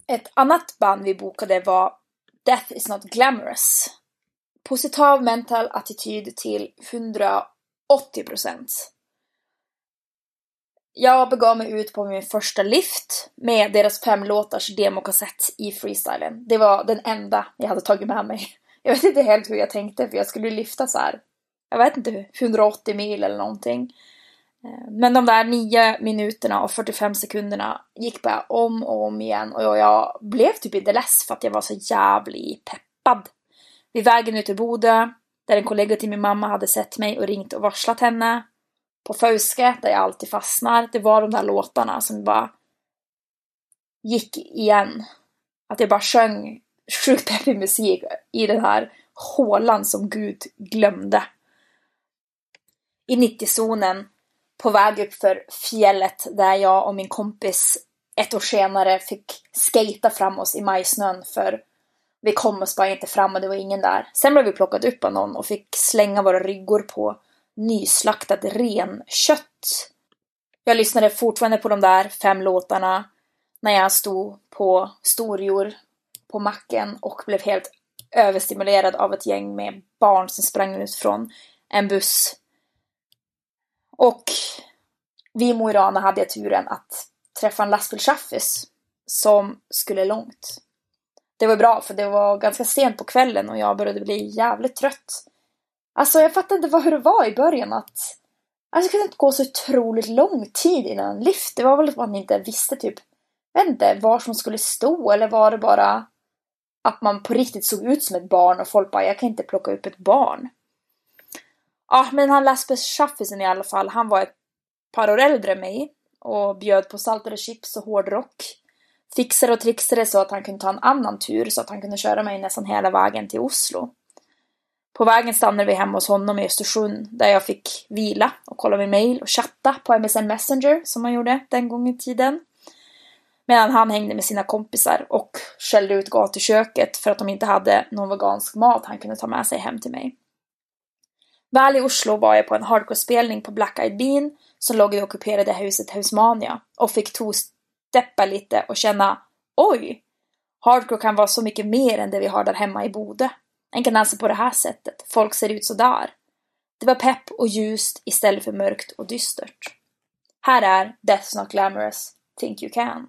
Ett annat band vi bokade var Death is not glamorous. Positiv mental attityd till 180 procent. Jag begav mig ut på min första lift med deras fem låtars demokassett i freestylen. Det var den enda jag hade tagit med mig. *laughs* Jag vet inte helt hur jag tänkte för jag skulle lyfta så här. Jag vet inte, 180 mil eller någonting. Eh, men de där nio minuterna och 45 sekunderna gick bara om och om igen och jag blev typ inte less för att jag var så jävligt peppad. Vid vägen ut till Bodö, där en kollega till min mamma hade sett mig och ringt och varslat henne. På Fauske, där jag alltid fastnar, det var de där låtarna som bara gick igen. Att jag bara sjöng sjukt peppig musik i den här hålan som Gud glömde. I 90-zonen på väg upp för fjället där jag och min kompis ett år senare fick skata fram oss i majsnön för vi kom oss bara inte fram och det var ingen där. Sen blev vi plockade upp av någon och fick slänga våra ryggor på nyslaktat renkött. Jag lyssnade fortfarande på de där fem låtarna när jag stod på storjor på macken och blev helt överstimulerad av ett gäng med barn som sprang ut från en buss och vi i Mo i Rana hade jag turen att träffa en lastbilschaffis som skulle långt. Det var bra för det var ganska sent på kvällen och jag började bli jävligt trött. Alltså jag fattade inte hur det var i början att Alltså det kunde inte gå så otroligt lång tid innan en lift. Det var väl att man inte visste typ, jag vet inte, var som skulle stå eller var det bara att man på riktigt såg ut som ett barn och folk bara, jag kan inte plocka upp ett barn. Ja, men han Lasper Schaffisen i alla fall, han var ett par år äldre än mig och bjöd på saltade chips och hårdrock. Fixade och trixade så att han kunde ta en annan tur så att han kunde köra mig nästan hela vägen till Oslo. På vägen stannade vi hemma hos honom i Östersund där jag fick vila och kolla min mail och chatta på MSN Messenger som man gjorde den gången i tiden. Medan han hängde med sina kompisar och skällde ut gatuköket för att de inte hade någon vegansk mat han kunde ta med sig hem till mig. Väl i Oslo var jag på en hardcore-spelning på Black Eyed Bean som låg i det ockuperade huset Husmania och fick to-steppa lite och känna Oj! Hardcore kan vara så mycket mer än det vi har där hemma i Bode. En kan dansa på det här sättet. Folk ser ut så där. Det var pepp och ljust istället för mörkt och dystert. Här är Death's Not Glamorous, Think You Can.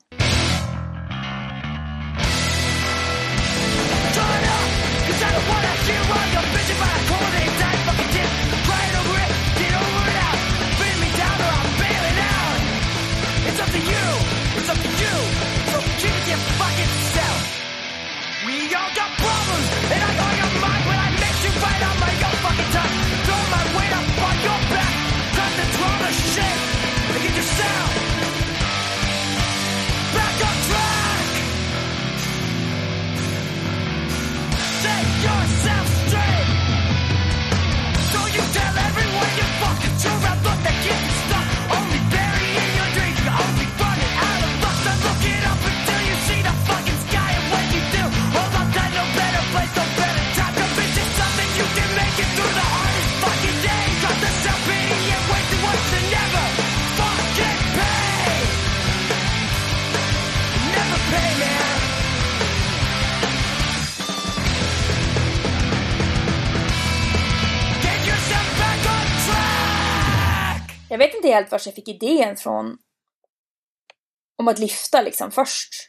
Jag inte helt var jag fick idén från om att lyfta liksom först.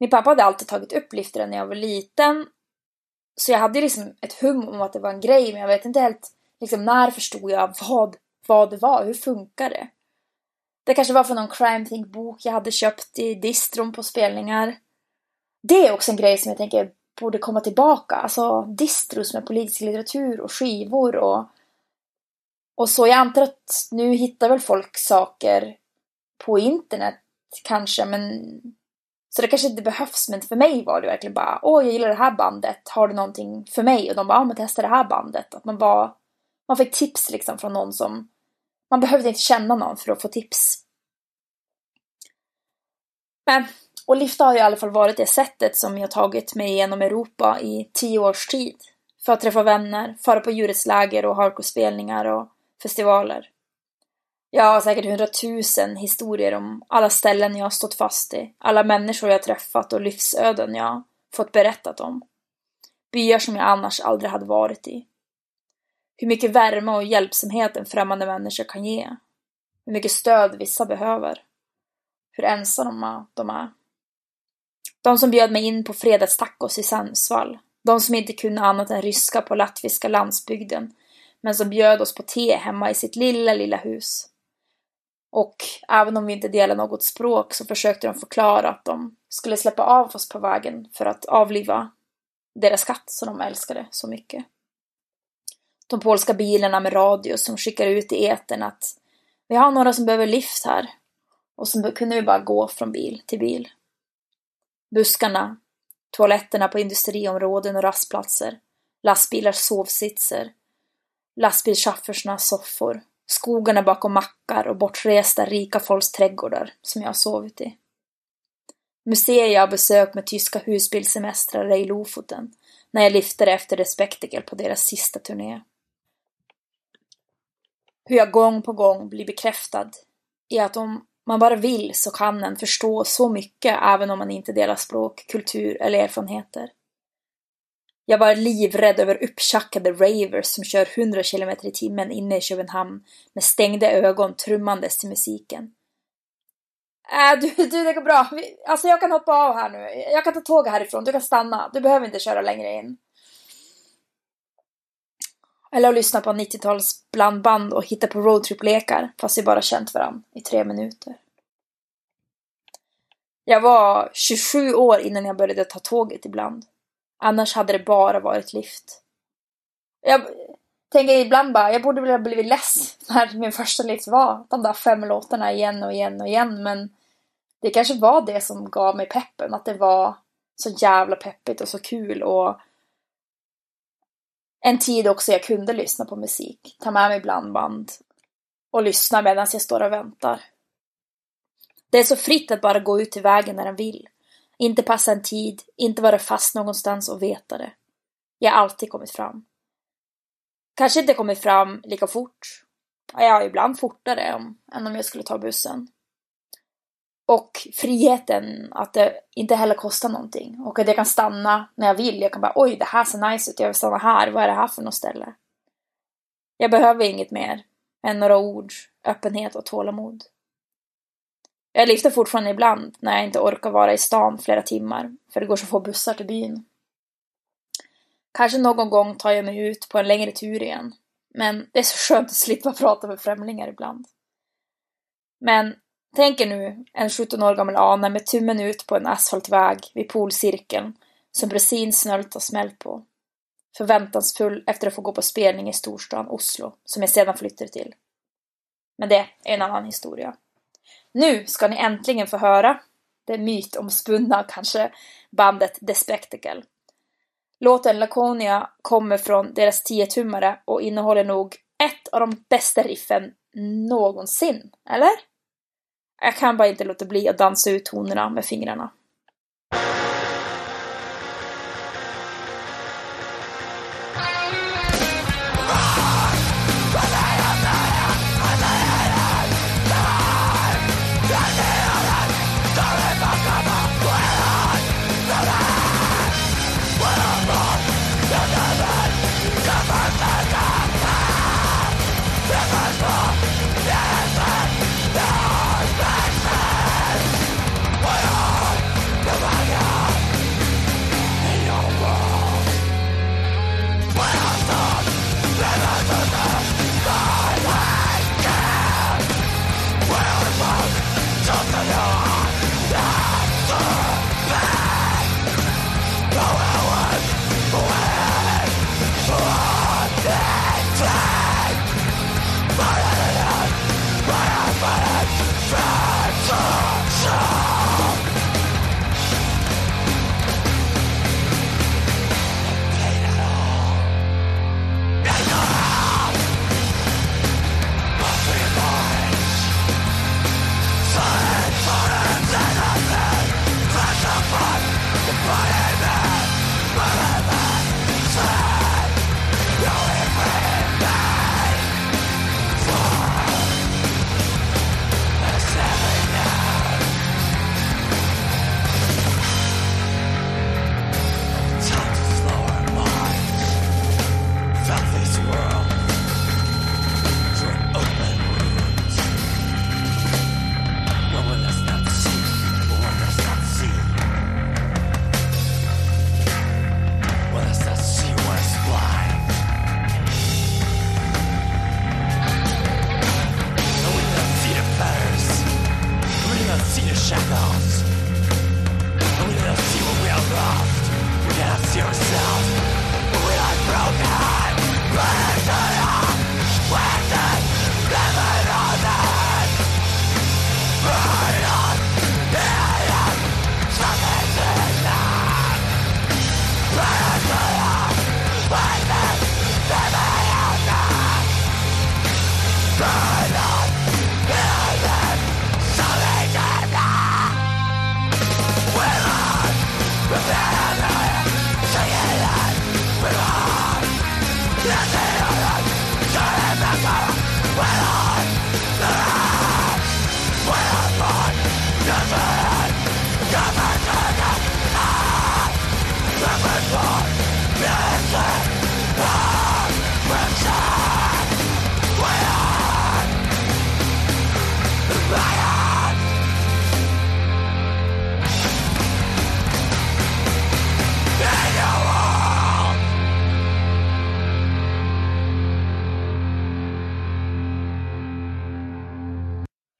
Min pappa hade alltid tagit upp lyftaren när jag var liten. Så jag hade liksom ett hum om att det var en grej men jag vet inte helt liksom när förstod jag vad, vad det var, hur funkar det? Det kanske var från någon crime think bok jag hade köpt i distron på spelningar. Det är också en grej som jag tänker borde komma tillbaka. Alltså distros med politisk litteratur och skivor och och så jag antar att nu hittar väl folk saker på internet kanske, men så det kanske inte behövs, men för mig var det verkligen bara åh, jag gillar det här bandet, har du någonting för mig? Och de bara, ja men testa det här bandet. Att man bara, man fick tips liksom från någon som, man behövde inte känna någon för att få tips. Men, och Lifta har ju i alla fall varit det sättet som jag tagit mig genom Europa i tio års tid. För att träffa vänner, fara på djurets läger och hardcore-spelningar och festivaler. Jag har säkert hundratusen historier om alla ställen jag har stått fast i, alla människor jag träffat och livsöden jag fått berättat om. Byar som jag annars aldrig hade varit i. Hur mycket värme och hjälpsamhet en främmande människa kan ge. Hur mycket stöd vissa behöver. Hur ensamma de är. De som bjöd mig in på fredagstacos i Sundsvall. De som inte kunde annat än ryska på latviska landsbygden men som bjöd oss på te hemma i sitt lilla, lilla hus. Och även om vi inte delade något språk så försökte de förklara att de skulle släppa av oss på vägen för att avliva deras katt som de älskade så mycket. De polska bilarna med radio som skickar ut i etern att vi har några som behöver lift här. Och så kunde vi bara gå från bil till bil. Buskarna, toaletterna på industriområden och rastplatser, lastbilars sovsitser, lastbilschaufförernas soffor, skogarna bakom mackar och bortresta rika folks trädgårdar som jag har sovit i. Museer jag har besökt med tyska husbilsemestrar i Lofoten när jag lyfter efter The Spectacle på deras sista turné. Hur jag gång på gång blir bekräftad i att om man bara vill så kan en förstå så mycket även om man inte delar språk, kultur eller erfarenheter. Jag var livrädd över upptjackade ravers som kör 100 km i timmen inne i Köpenhamn med stängda ögon trummandes till musiken. Äh, du, du, det går bra. Alltså jag kan hoppa av här nu. Jag kan ta tåget härifrån. Du kan stanna. Du behöver inte köra längre in. Eller att lyssna på 90-tals blandband och hitta på roadtrip-lekar fast vi bara känt varandra i tre minuter. Jag var 27 år innan jag började ta tåget ibland. Annars hade det bara varit lift. Jag tänker ibland bara, jag borde väl ha blivit less *laughs* när min första lift var de där fem låtarna igen och igen och igen men det kanske var det som gav mig peppen, att det var så jävla peppigt och så kul och en tid också jag kunde lyssna på musik, ta med mig blandband och lyssna medan jag står och väntar. Det är så fritt att bara gå ut i vägen när en vill. Inte passa en tid, inte vara fast någonstans och veta det. Jag har alltid kommit fram. Kanske inte kommit fram lika fort. Ja, ibland fortare än om jag skulle ta bussen. Och friheten att det inte heller kostar någonting. Och att jag kan stanna när jag vill. Jag kan bara oj, det här ser nice ut, jag vill stanna här. Vad är det här för något ställe? Jag behöver inget mer än några ord, öppenhet och tålamod. Jag lyfter fortfarande ibland när jag inte orkar vara i stan flera timmar, för det går så få bussar till byn. Kanske någon gång tar jag mig ut på en längre tur igen, men det är så skönt att slippa prata med främlingar ibland. Men tänk er nu en 17 år gammal Ane med tummen ut på en asfaltväg vid polcirkeln som precis snölt och smält på. Förväntansfull efter att få gå på spelning i storstan Oslo, som jag sedan flyttade till. Men det är en annan historia. Nu ska ni äntligen få höra det mytomspunna kanske bandet The Spectacle. Låten Laconia kommer från deras tiotummare och innehåller nog ett av de bästa riffen någonsin, eller? Jag kan bara inte låta bli att dansa ut tonerna med fingrarna.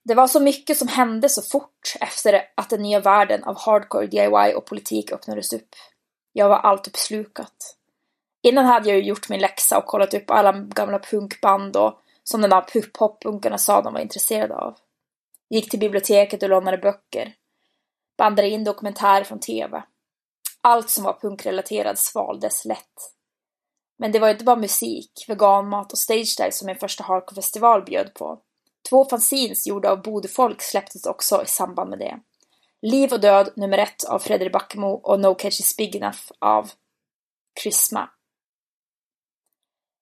Det var så mycket som hände så fort efter att den nya världen av hardcore DIY och politik öppnades upp. Jag var allt uppslukat. Innan hade jag ju gjort min läxa och kollat upp alla gamla punkband och som den där pop-punkarna sa de var intresserade av. Gick till biblioteket och lånade böcker. Bandade in dokumentärer från TV. Allt som var punkrelaterat svaldes lätt. Men det var inte bara musik, veganmat och stage dive som min första hardcore-festival bjöd på. Två fanzines gjorda av Bodefolk släpptes också i samband med det. Liv och död nummer ett av Fredrik Backemo och No Catch Is Big Enough av Chrisma.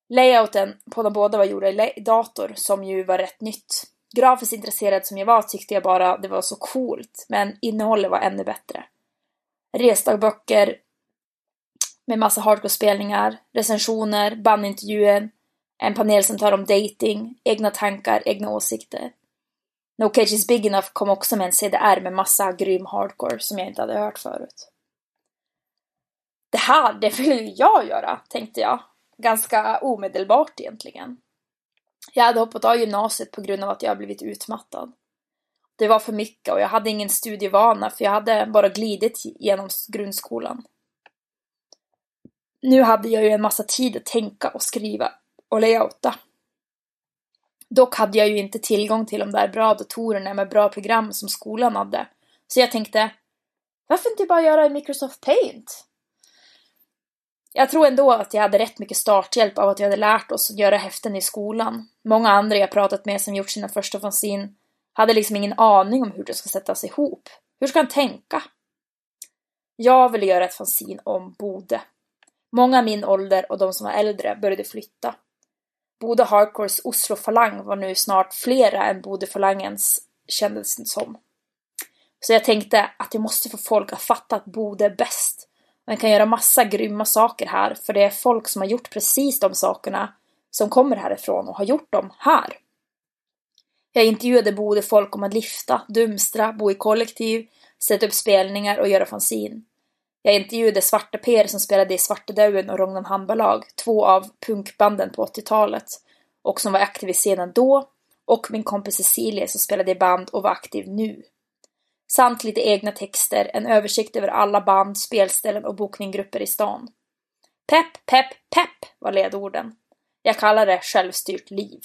Layouten på de båda var gjorda i dator, som ju var rätt nytt. Grafiskt intresserad som jag var tyckte jag bara det var så coolt, men innehållet var ännu bättre. Resdagböcker med massa hardcore-spelningar, recensioner, bandintervjuer, en panel som tar om dating, egna tankar, egna åsikter. No Cage is Big Enough kom också med en CDR med massa grym hardcore som jag inte hade hört förut. Det här, det vill ju jag göra, tänkte jag. Ganska omedelbart egentligen. Jag hade hoppat av gymnasiet på grund av att jag blivit utmattad. Det var för mycket och jag hade ingen studievana för jag hade bara glidit genom grundskolan. Nu hade jag ju en massa tid att tänka och skriva och layouta. Dock hade jag ju inte tillgång till de där bra datorerna med bra program som skolan hade. Så jag tänkte, varför inte bara göra i Microsoft Paint? Jag tror ändå att jag hade rätt mycket starthjälp av att jag hade lärt oss att göra häften i skolan. Många andra jag pratat med som gjort sina första fanzin hade liksom ingen aning om hur det ska sättas ihop. Hur ska han tänka? Jag ville göra ett fanzin om Bode. Många i min ålder och de som var äldre började flytta. Bode Hardcores Oslo-falang var nu snart flera än Bode-falangens kändes som. Så jag tänkte att jag måste få folk att fatta att Bode är bäst. Man kan göra massa grymma saker här, för det är folk som har gjort precis de sakerna som kommer härifrån och har gjort dem här. Jag intervjuade Bode folk om att lifta, dumstra, bo i kollektiv, sätta upp spelningar och göra fanzin. Jag intervjuade Svarte Per som spelade i Svartedauden och Rognan Hambalag, två av punkbanden på 80-talet, och som var aktiv i scenen då, och min kompis Cecilia som spelade i band och var aktiv nu. Samt lite egna texter, en översikt över alla band, spelställen och bokninggrupper i stan. Pepp, pepp, pepp var ledorden. Jag kallar det självstyrt liv.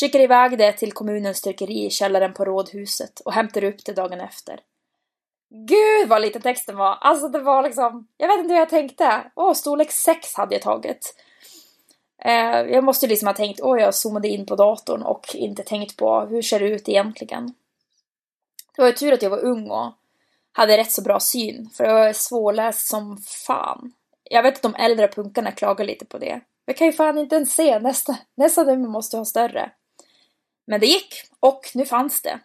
Skickar iväg det till kommunens styrkeri i källaren på rådhuset och hämtar upp det dagen efter. Gud vad liten texten var! Alltså det var liksom, jag vet inte hur jag tänkte. Åh, storlek 6 hade jag tagit. Eh, jag måste liksom ha tänkt, åh jag zoomade in på datorn och inte tänkt på hur ser det ut egentligen. Det var ju tur att jag var ung och hade rätt så bra syn, för jag var svårläst som fan. Jag vet att de äldre punkarna klagar lite på det. Jag kan ju fan inte ens se, nästa, nästa nummer måste ha större. Men det gick, och nu fanns det.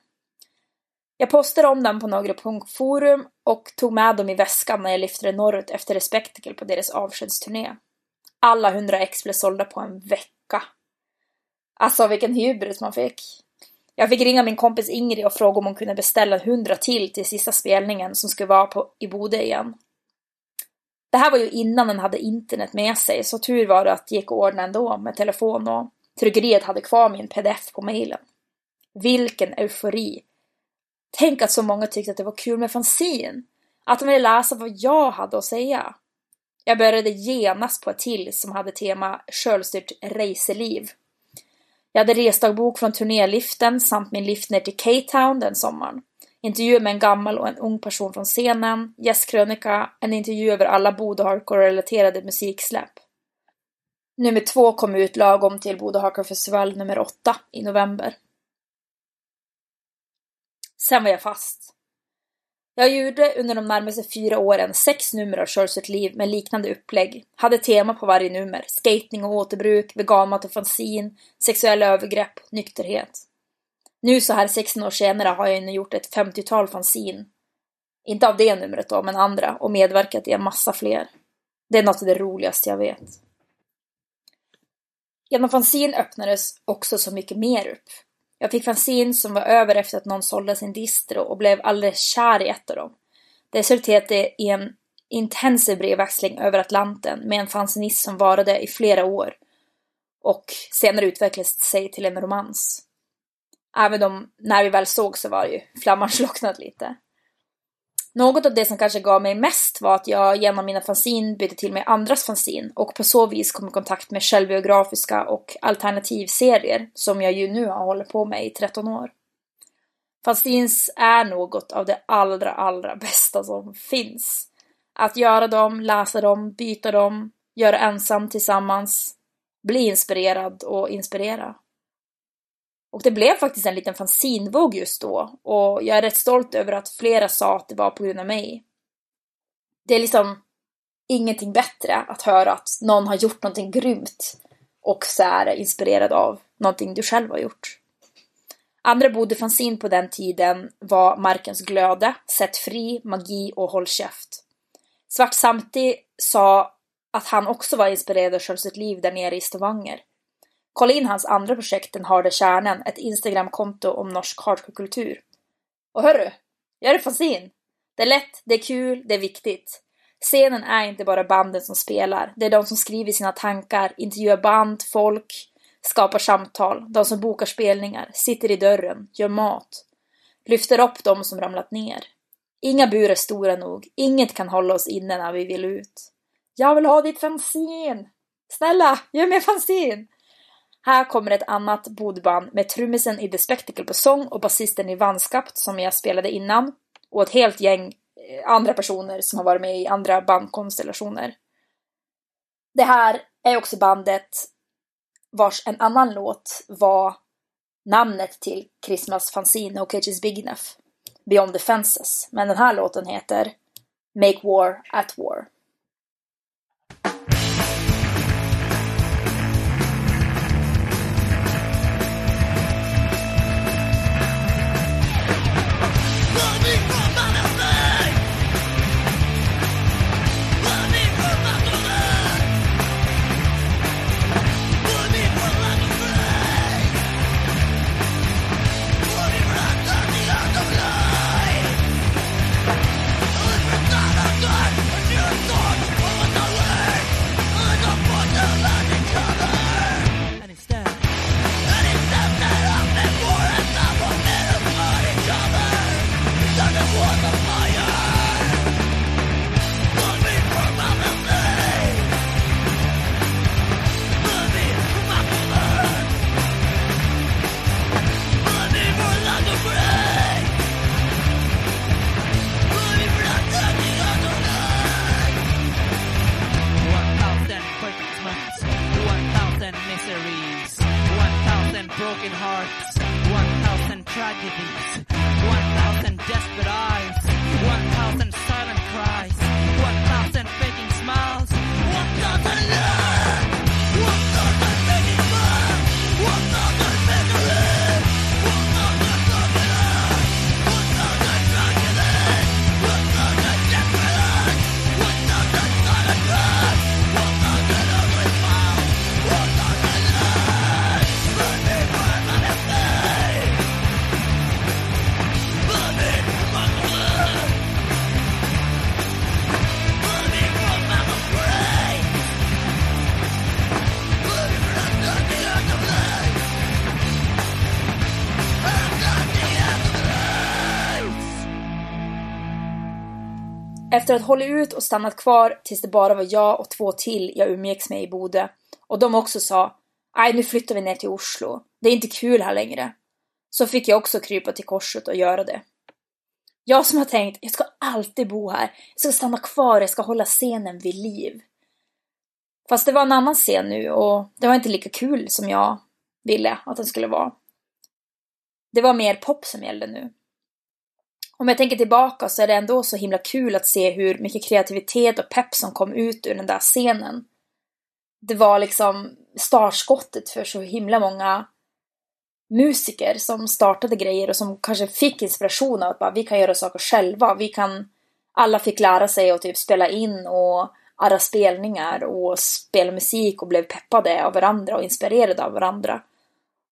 Jag postade om den på några punkforum och tog med dem i väskan när jag lyfte norrut efter Respectacle på deras avskedsturné. Alla hundra ex blev sålda på en vecka. Alltså vilken hybris man fick. Jag fick ringa min kompis Ingrid och fråga om hon kunde beställa hundra till till sista spelningen som skulle vara på, i Bode igen. Det här var ju innan den hade internet med sig, så tur var det att det gick att ordna ändå med telefon och tryckeriet hade kvar min pdf på mejlen. Vilken eufori! Tänk att så många tyckte att det var kul med fanzin. Att de ville läsa vad jag hade att säga. Jag började genast på ett till som hade tema självstyrt reseliv. Jag hade resdagbok från turnéliften samt min lift ner till K-Town den sommaren. Intervjuer med en gammal och en ung person från scenen, gästkrönika, en intervju över alla Bode Hardcore-relaterade musiksläpp. Nummer två kom ut lagom till Bode Hardcore Festival nummer åtta i november. Sen var jag fast. Jag gjorde under de närmaste fyra åren sex nummer av Shores liv med liknande upplägg. Hade tema på varje nummer. Skating och återbruk, veganmat och fanzin, sexuella övergrepp, nykterhet. Nu så här 16 år senare har jag nu gjort ett 50-tal fanzin. Inte av det numret då, men andra och medverkat i en massa fler. Det är något av det roligaste jag vet. Genom fanzin öppnades också så mycket mer upp. Jag fick fanzin som var över efter att någon sålde sin distro och blev alldeles kär i ett av dem. Det resulterade i en intensiv brevväxling över Atlanten med en fanzinist som varade i flera år och senare utvecklade sig till en romans. Även om när vi väl såg så var ju flamman slocknat lite. Något av det som kanske gav mig mest var att jag genom mina fanzin bytte till mig andras fanzin och på så vis kom i kontakt med självbiografiska och alternativserier som jag ju nu har hållit på med i 13 år. Fanzines är något av det allra, allra *laughs* bästa som finns. Att göra dem, läsa dem, byta dem, göra ensam tillsammans, bli inspirerad och inspirera. Och det blev faktiskt en liten fanzinvåg just då och jag är rätt stolt över att flera sa att det var på grund av mig. Det är liksom ingenting bättre att höra att någon har gjort någonting grymt och så är inspirerad av någonting du själv har gjort. Andra bodefanzin på den tiden var Markens glöde, Sätt fri, Magi och Håll käft. Svart Samti sa att han också var inspirerad av Själv sitt liv där nere i Stavanger. Kolla in hans andra projekt Den harde kärnan, ett Instagramkonto om norsk hardcore-kultur. Och hörru, gör det fanzin! Det är lätt, det är kul, det är viktigt. Scenen är inte bara banden som spelar, det är de som skriver sina tankar, intervjuar band, folk, skapar samtal, de som bokar spelningar, sitter i dörren, gör mat, lyfter upp de som ramlat ner. Inga bur är stora nog, inget kan hålla oss inne när vi vill ut. Jag vill ha ditt fanzin! Snälla, gör mer fanzin! Här kommer ett annat bodband med trummisen i The Spectacle på sång och basisten i Vanskapt som jag spelade innan och ett helt gäng eh, andra personer som har varit med i andra bandkonstellationer. Det här är också bandet vars en annan låt var namnet till Christmas fanzine och Cage is Big Enough, Beyond the Fences. Men den här låten heter Make War at War. broken hearts, one thousand tragedies. Efter att ha hållit ut och stannat kvar tills det bara var jag och två till jag umgicks med i Bode och de också sa Nej, nu flyttar vi ner till Oslo. Det är inte kul här längre. Så fick jag också krypa till korset och göra det. Jag som har tänkt, jag ska alltid bo här. Jag ska stanna kvar, jag ska hålla scenen vid liv. Fast det var en annan scen nu och det var inte lika kul som jag ville att den skulle vara. Det var mer pop som gällde nu om jag tänker tillbaka så är det ändå så himla kul att se hur mycket kreativitet och pepp som kom ut ur den där scenen. Det var liksom startskottet för så himla många musiker som startade grejer och som kanske fick inspiration av att bara, vi kan göra saker själva. Vi kan, alla fick lära sig att typ spela in och arra spelningar och spela musik och blev peppade av varandra och inspirerade av varandra.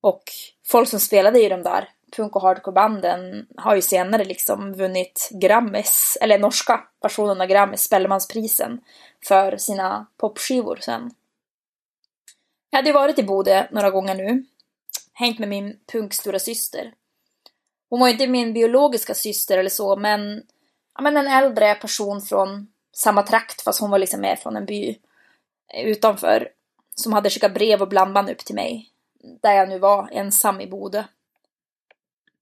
Och folk som spelade i de där punk och hardcore-banden har ju senare liksom vunnit Grammis, eller norska versionen av Grammis, Spellemansprisen, för sina popskivor sen. Jag hade ju varit i Bode några gånger nu. hängt med min punkstora syster. Hon var inte min biologiska syster eller så, men, ja, men en äldre person från samma trakt, fast hon var liksom med från en by utanför, som hade skickat brev och blandband upp till mig, där jag nu var ensam i Bode.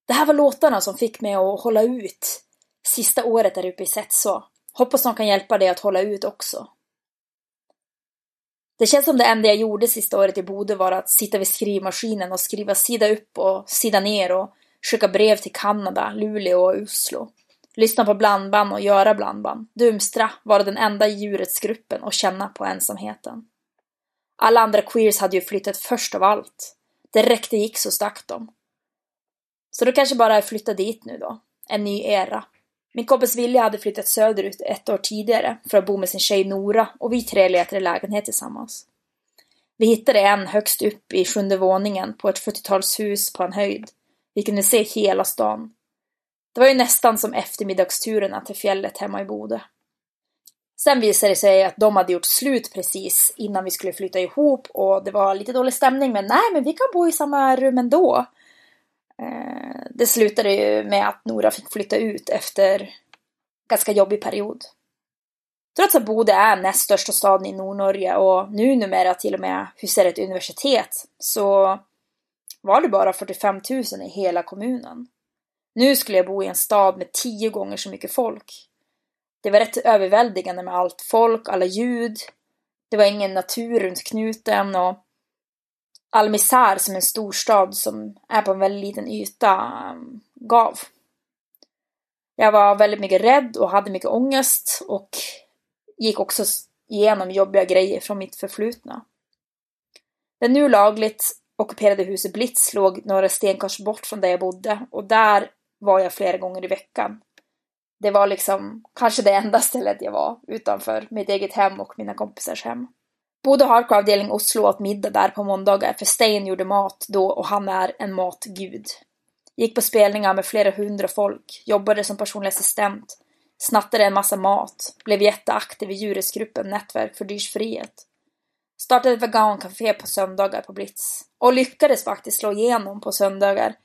Det här var låtarna som fick mig att hålla ut sista året där uppe i Setså. Hoppas de kan hjälpa dig att hålla ut också. Det känns som det enda jag gjorde sista året i Bode var att sitta vid skrivmaskinen och skriva sida upp och sida ner och skicka brev till Kanada, Luleå och Oslo. Lyssna på blandband och göra blandband. Dumstra, vara den enda i djurrättsgruppen och känna på ensamheten. Alla andra queers hade ju flyttat först av allt. Det räckte gick så stack de. Så då kanske bara är flytta dit nu då. En ny era. Min kompis Vilja hade flyttat söderut ett år tidigare för att bo med sin tjej Nora och vi tre letade lägenhet tillsammans. Vi hittade en högst upp i sjunde våningen på ett 40-talshus på en höjd. Vi kunde se hela stan. Det var ju nästan som eftermiddagsturerna till fjället hemma i Bode. Sen visade det sig att de hade gjort slut precis innan vi skulle flytta ihop och det var lite dålig stämning men nej men vi kan bo i samma rum ändå. Eh, det slutade ju med att Nora fick flytta ut efter en ganska jobbig period. Trots att Bode är näst största staden i Nordnorge och nu numera till och med hyser ett universitet så var det bara 45 000 i hela kommunen. Nu skulle jag bo i en stad med tio gånger så mycket folk. Det var rätt överväldigande med allt folk, alla ljud. Det var ingen natur runt knuten och all misär som en storstad som är på en väldigt liten yta um, gav. Jag var väldigt mycket rädd och hade mycket ångest och gick också igenom jobbiga grejer från mitt förflutna. Det nu lagligt ockuperade huset Blitz låg några stenkors bort från där jag bodde och där var jag flera gånger i veckan. Det var liksom kanske det enda stället jag var utanför mitt eget hem och mina kompisars hem. Både hardcore avdelning Oslo åt middag där på måndagar för Stein gjorde mat då och han är en matgud. Gick på spelningar med flera hundra folk, jobbade som personlig assistent, snattade en massa mat, blev jätteaktiv i djurrättsgruppen Nätverk för dyrsfrihet. Startade ett vegancafé på söndagar på Blitz. Och lyckades faktiskt slå igenom på söndagar.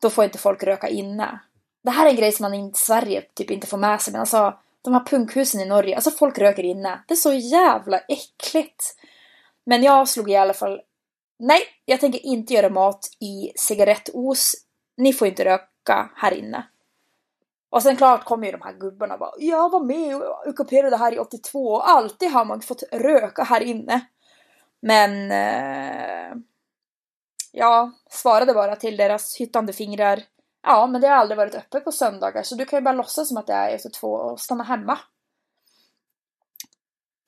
Då får inte folk röka inne. Det här är en grej som man i Sverige typ inte får med sig, men alltså de här punkhusen i Norge, alltså folk röker inne. Det är så jävla äckligt. Men jag slog i alla fall, nej, jag tänker inte göra mat i cigarettos. Ni får inte röka här inne. Och sen klart kommer ju de här gubbarna och bara, jag var med och ockuperade här i 82 och alltid har man fått röka här inne. Men eh, jag svarade bara till deras hyttande fingrar Ja, men det har aldrig varit öppet på söndagar så du kan ju bara låtsas som att det är efter två och stanna hemma.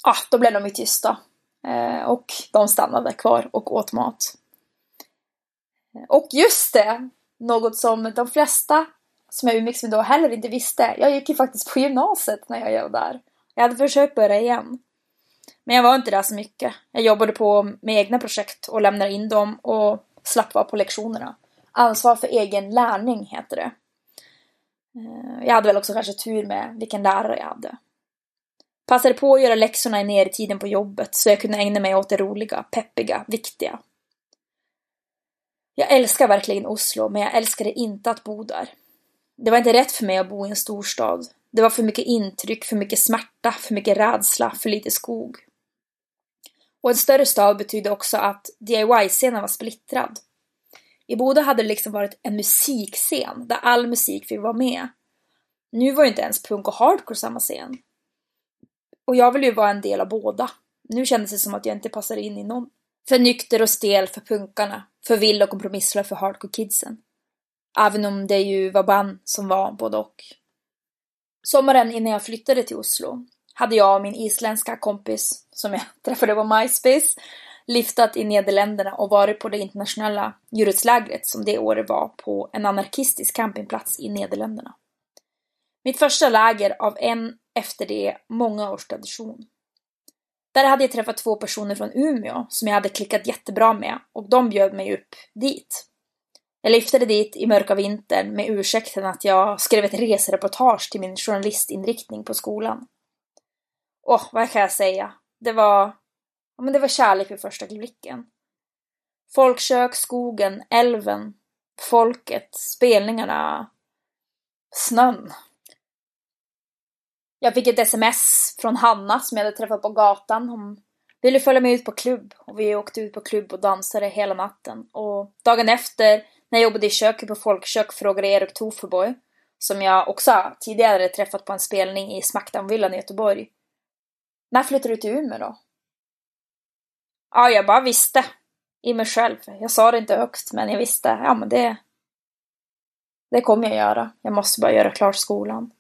Ja, ah, då blev de ju tysta. Eh, och de stannade kvar och åt mat. Eh, och just det! Något som de flesta som jag umgicks med då heller inte visste. Jag gick ju faktiskt på gymnasiet när jag var där. Jag hade försökt börja igen. Men jag var inte där så mycket. Jag jobbade på med egna projekt och lämnade in dem och slapp vara på lektionerna. Ansvar för egen lärning heter det. Eh, jag hade väl också kanske tur med vilken lärare jag hade. Passade på att göra läxorna i nertiden på jobbet så jag kunde ägna mig åt det roliga, peppiga, viktiga. Jag älskar verkligen Oslo, men jag älskade inte att bo där. Det var inte rätt för mig att bo i en storstad. Det var för mycket intryck, för mycket smärta, för mycket rädsla, för lite skog. Och en större stad betydde också att DIY-scenen var splittrad. I Boda hade det liksom varit en musikscen där all musik fick vara med. Nu var ju inte ens punk och hardcore samma scen. Och jag ville ju vara en del av båda. Nu kändes det som att jag inte passade in i någon. För nykter och stel för punkarna, för vild och kompromisslös för hardcore-kidsen. Även om det ju var band som var både och. Sommaren innan jag flyttade till Oslo hade jag och min isländska kompis, som jag *laughs* träffade på MySpace, liftat i Nederländerna och varit på det internationella djurrättslägret som det året var på en anarkistisk campingplats i Nederländerna. Mitt första läger av en efter det många års tradition. Där hade jag träffat två personer från Umeå som jag hade klickat jättebra med och de bjöd mig upp dit. Jag liftade dit i mörka vintern med ursäkten att jag skrev ett resereportage till min journalistinriktning på skolan. Åh, vad kan jag säga? Det var men det var kärlek vid första blicken. Folkkök, skogen, älven, folket, spelningarna, snön. Jag fick ett sms från Hanna som jag hade träffat på gatan. Hon ville följa med ut på klubb och vi åkte ut på klubb och dansade hela natten. Och dagen efter, när jag jobbade i köket på Folkkök, frågade Erik Toferboy, som jag också tidigare träffat på en spelning i Smackdown-villan i Göteborg. När flyttar du till Umeå då? Ja, jag bara visste. I mig själv. Jag sa det inte högt, men jag visste. Ja, men det... Det kommer jag göra. Jag måste bara göra klart skolan.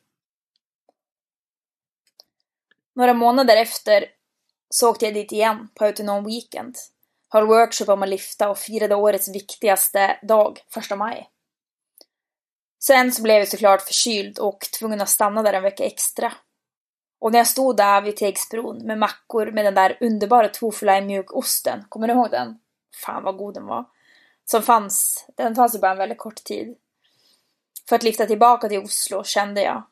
Några månader efter så åkte jag dit igen på Autonom Weekend. Höll workshop om att lyfta och firade årets viktigaste dag, första maj. Sen så blev jag såklart förkyld och tvungen att stanna där en vecka extra. Och när jag stod där vid Tegsbron med mackor med den där underbara tofu mjukosten, kommer du ihåg den? Fan vad god den var. Som fanns, den fanns ju bara en väldigt kort tid. För att lyfta tillbaka till Oslo kände jag.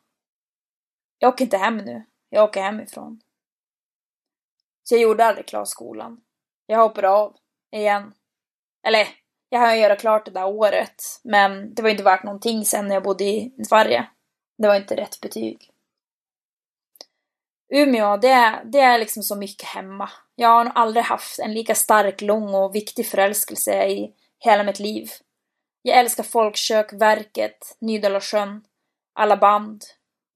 Jag åker inte hem nu. Jag åker hemifrån. Så jag gjorde aldrig klart skolan. Jag hoppade av. Igen. Eller, jag hann göra klart det där året. Men det var inte värt någonting sen när jag bodde i Sverige. Det var inte rätt betyg. Umeå, det är, det är liksom så mycket hemma. Jag har nog aldrig haft en lika stark, lång och viktig förälskelse i hela mitt liv. Jag älskar folkkök, verket, Nydalasjön, alla band,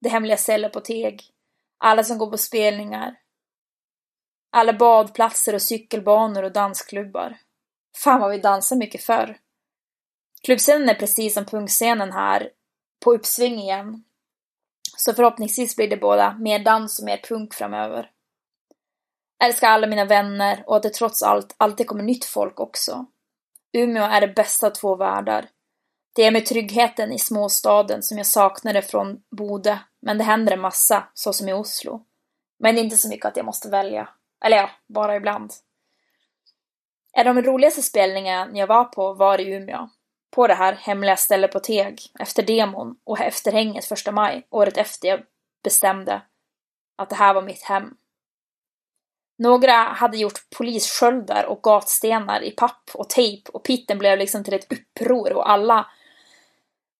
det hemliga celler på Teg, alla som går på spelningar, alla badplatser och cykelbanor och dansklubbar. Fan vad vi dansade mycket förr. Klubbscenen är precis som punkscenen här på uppsving igen. Så förhoppningsvis blir det både mer dans och mer punk framöver. Älskar alla mina vänner och att det trots allt alltid kommer nytt folk också. Umeå är det bästa av två världar. Det ger mig tryggheten i småstaden som jag saknade från Bode, men det händer en massa, så som i Oslo. Men inte så mycket att jag måste välja. Eller ja, bara ibland. En av de roligaste spelningarna jag var på var i Umeå. På det här hemliga stället på Teg, efter demon och efter hänget första maj, året efter jag bestämde att det här var mitt hem. Några hade gjort polissköldar och gatstenar i papp och tejp och pitten blev liksom till ett uppror och alla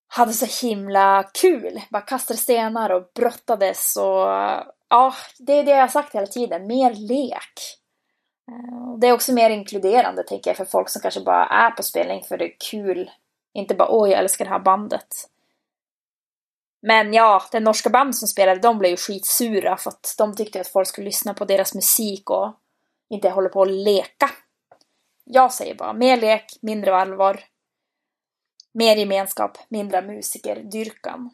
hade så himla kul. Bara kastade stenar och brottades och ja, det är det jag har sagt hela tiden. Mer lek. Det är också mer inkluderande tänker jag för folk som kanske bara är på spelning för det är kul. Inte bara 'Åh, jag älskar det här bandet. Men ja, den norska band som spelade, de blev ju skitsura för att de tyckte att folk skulle lyssna på deras musik och inte hålla på att leka. Jag säger bara mer lek, mindre allvar. Mer gemenskap, mindre musikerdyrkan.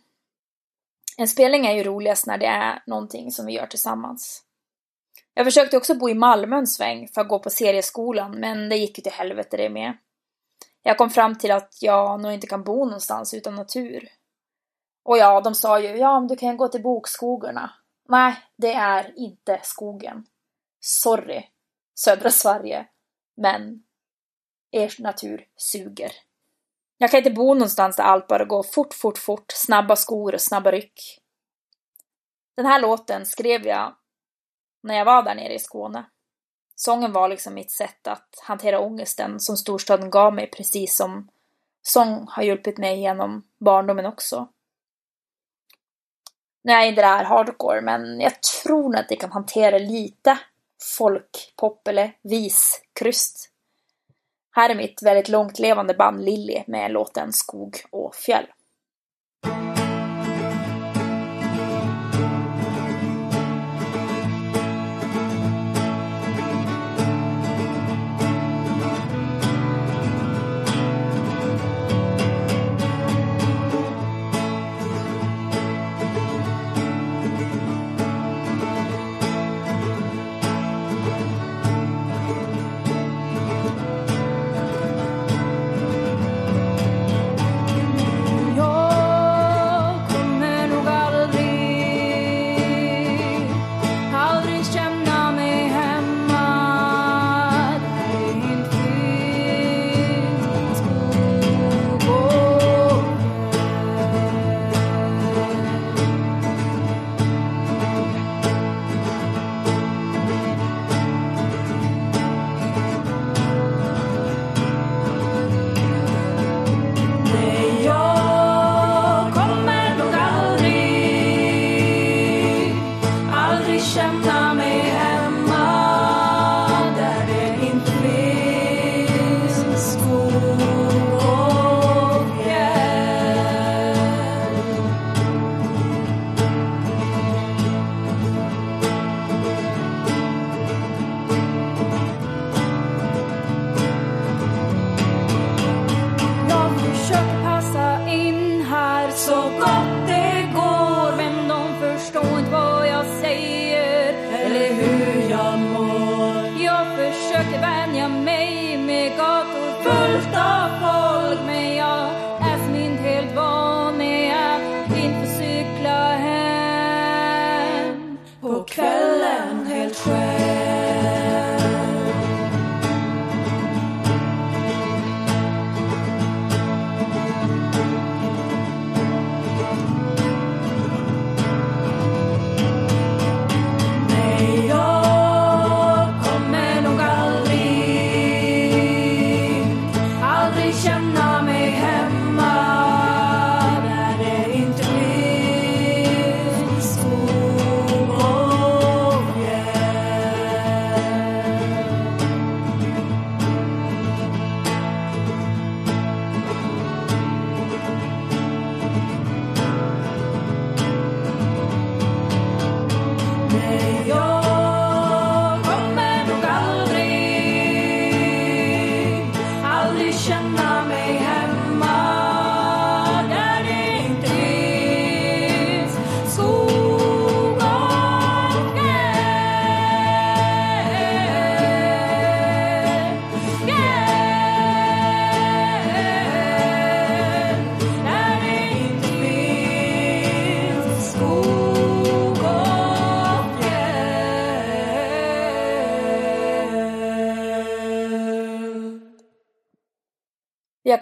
En spelning är ju roligast när det är någonting som vi gör tillsammans. Jag försökte också bo i Malmö en sväng för att gå på serieskolan, men det gick ju till helvete det med. Jag kom fram till att jag nog inte kan bo någonstans utan natur. Och ja, de sa ju, ja men du kan gå till bokskogarna. Nej, det är inte skogen. Sorry, södra Sverige. Men er natur suger. Jag kan inte bo någonstans där allt bara går fort, fort, fort, snabba skor och snabba ryck. Den här låten skrev jag när jag var där nere i Skåne. Sången var liksom mitt sätt att hantera ångesten som storstaden gav mig precis som sång har hjälpt mig genom barndomen också. Nu är inte det här hardcore, men jag tror att det kan hantera lite folkpop eller viskryst. Här är mitt väldigt långt levande band Lilly med låten Skog och fjäll.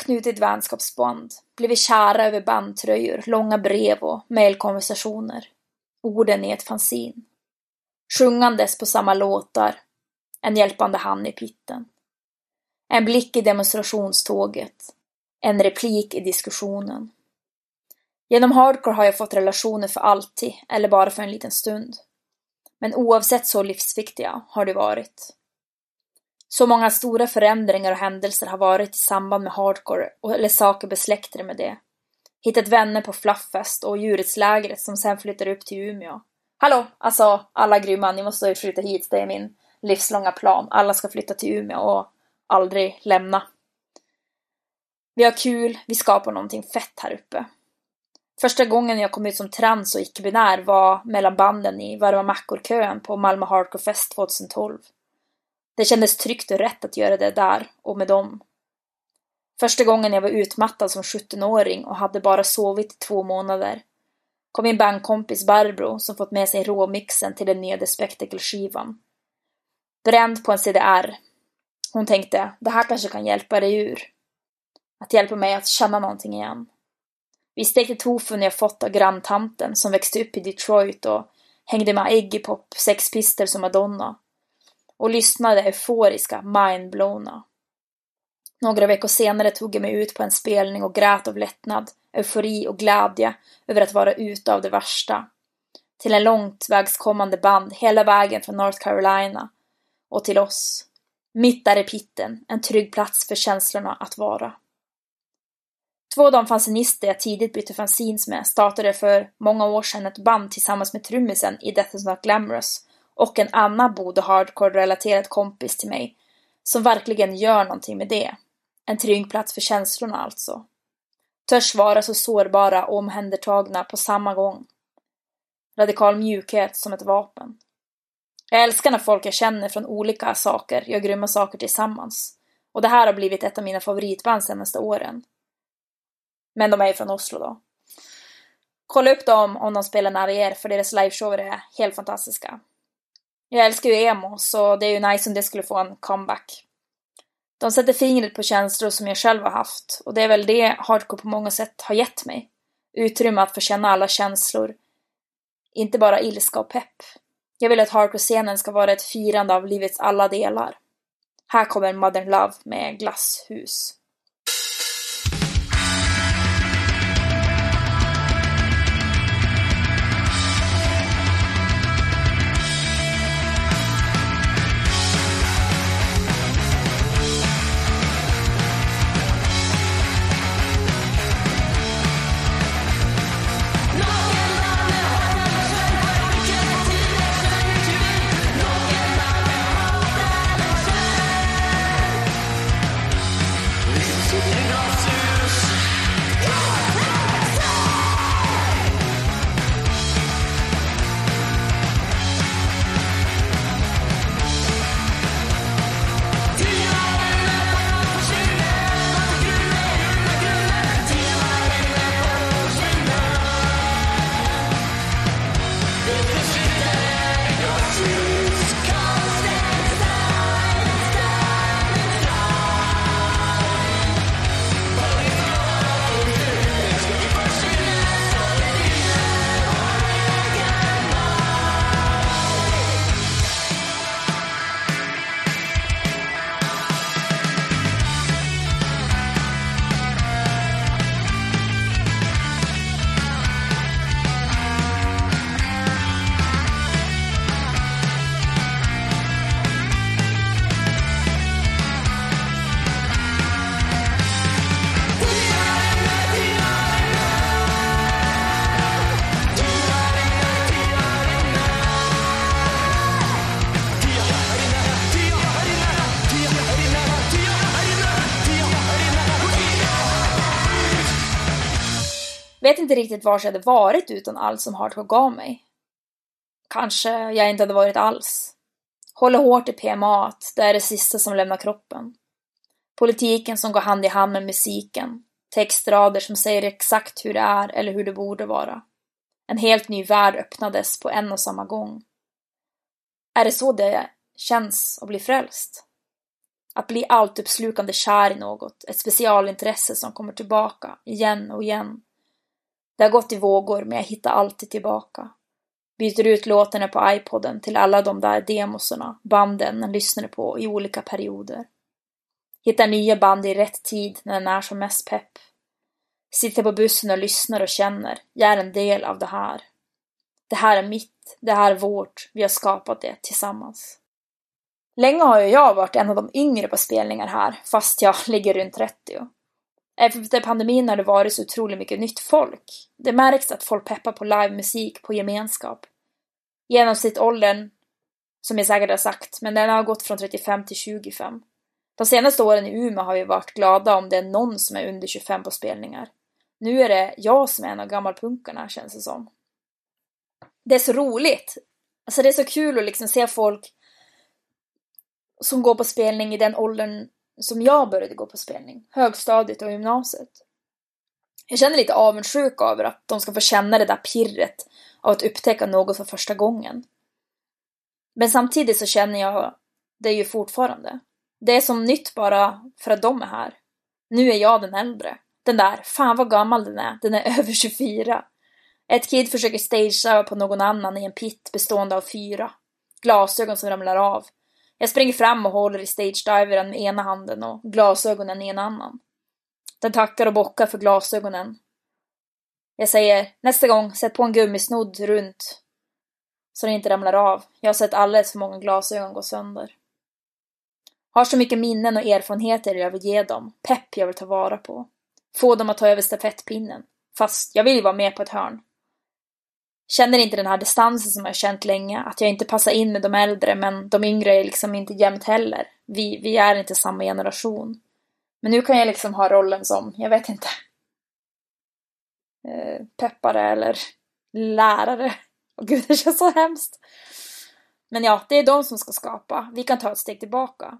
Knutit vänskapsband, blivit kära över bandtröjor, långa brev och mejlkonversationer. Orden i ett fanzin. Sjungandes på samma låtar. En hjälpande hand i pitten. En blick i demonstrationståget. En replik i diskussionen. Genom hardcore har jag fått relationer för alltid, eller bara för en liten stund. Men oavsett så livsviktiga har de varit. Så många stora förändringar och händelser har varit i samband med hardcore eller saker besläktade med det. Hittat vänner på Flufffest och djurrättslägret som sen flyttar upp till Umeå. Hallå, alltså alla grymma, ni måste ju flytta hit, det är min livslånga plan. Alla ska flytta till Umeå och aldrig lämna. Vi har kul, vi skapar någonting fett här uppe. Första gången jag kom ut som trans och icke-binär var mellan banden i Varma mackor-kön på Malmö Hardcore Fest 2012. Det kändes tryggt och rätt att göra det där och med dem. Första gången jag var utmattad som 17-åring och hade bara sovit i två månader kom min bandkompis Barbro som fått med sig råmixen till den nya The Spectacle-skivan. Bränd på en CDR. Hon tänkte, det här kanske kan hjälpa dig ur. Att hjälpa mig att känna någonting igen. Vi stekte tofun jag fått av granntanten som växte upp i Detroit och hängde med Iggy Pop, Sex Pistols och Madonna. Och lyssnade euforiska, mindblowna. Några veckor senare tog jag mig ut på en spelning och grät av lättnad, eufori och glädje över att vara ute av det värsta. Till en långt vägskommande band hela vägen från North Carolina och till oss. Mitt där i pitten, en trygg plats för känslorna att vara. Två av de fanzinister jag tidigt bytte fanzines med startade för många år sedan ett band tillsammans med trummisen i Death is not glamorous och en annan Bode hardcore-relaterad kompis till mig som verkligen gör någonting med det. En trygg plats för känslorna alltså. Törs vara så sårbara och omhändertagna på samma gång. Radikal mjukhet som ett vapen. Jag älskar när folk jag känner från olika saker gör grymma saker tillsammans. Och det här har blivit ett av mina favoritband senaste åren. Men de är ju från Oslo då. Kolla upp dem om de spelar nära er för deras liveshower är helt fantastiska. Jag älskar ju emo så det är ju nice om det skulle få en comeback. De sätter fingret på känslor som jag själv har haft och det är väl det hardcore på många sätt har gett mig. Utrymme att få känna alla känslor. Inte bara ilska och pepp. Jag vill att hardcore-scenen ska vara ett firande av livets alla delar. Här kommer Modern Love med Glasshus. Inte riktigt var jag hade varit utan allt som Hardcore gav mig. Kanske jag inte hade varit alls. Hålla hårt i PMA, det är det sista som lämnar kroppen. Politiken som går hand i hand med musiken. Textrader som säger exakt hur det är eller hur det borde vara. En helt ny värld öppnades på en och samma gång. Är det så det känns att bli frälst? Att bli alluppslukande kär i något, ett specialintresse som kommer tillbaka, igen och igen. Det har gått i vågor, men jag hittar alltid tillbaka. Byter ut låtarna på iPoden till alla de där demoserna, banden man lyssnade på i olika perioder. Hittar nya band i rätt tid när den är som mest pepp. Sitter på bussen och lyssnar och känner, jag är en del av det här. Det här är mitt, det här är vårt, vi har skapat det tillsammans. Länge har ju jag varit en av de yngre på spelningar här, fast jag *laughs* ligger runt 30. Eh, efter pandemin har det varit så otroligt mycket nytt folk. Det märks att folk peppar på livemusik, på gemenskap. Genomsnittsåldern, som jag säkert har sagt, men den har gått från 35 till 25. De senaste åren i Umeå har vi varit glada om det är någon som är under 25 på spelningar. Nu är det jag som är en av gammalpunkarna, känns det som. Det är så roligt. Alltså det är så kul att liksom se folk som går på spelning i den åldern som jag började gå på spelning. Högstadiet och gymnasiet. Jag känner lite avundsjuk över att de ska få känna det där pirret av att upptäcka något för första gången. Men samtidigt så känner jag det ju fortfarande. Det är som nytt bara för att de är här. Nu är jag den äldre. Den där, fan vad gammal den är, den är *laughs* över 24. Ett kid försöker stagea på någon annan i en pit bestående av fyra. Glasögon som ramlar av. Jag springer fram och håller i stagedivern med ena handen och glasögonen i en annan. Den tackar och bockar för glasögonen. Jag säger, nästa gång, sätt på en gummisnodd runt. Så den inte ramlar av. Jag har sett alldeles för många glasögon gå sönder. Har så mycket minnen och erfarenheter jag vill ge dem. Pepp jag vill ta vara på. Få dem att ta över stafettpinnen. Fast jag vill ju vara med på ett hörn. Känner inte den här distansen som jag känt länge, att jag inte passar in med de äldre men de yngre är liksom inte jämnt heller. Vi, vi är inte samma generation. Men nu kan jag liksom ha rollen som, jag vet inte, eh, peppare eller lärare. *laughs* Och gud, det känns så hemskt. Men ja, det är de som ska skapa. Vi kan ta ett steg tillbaka.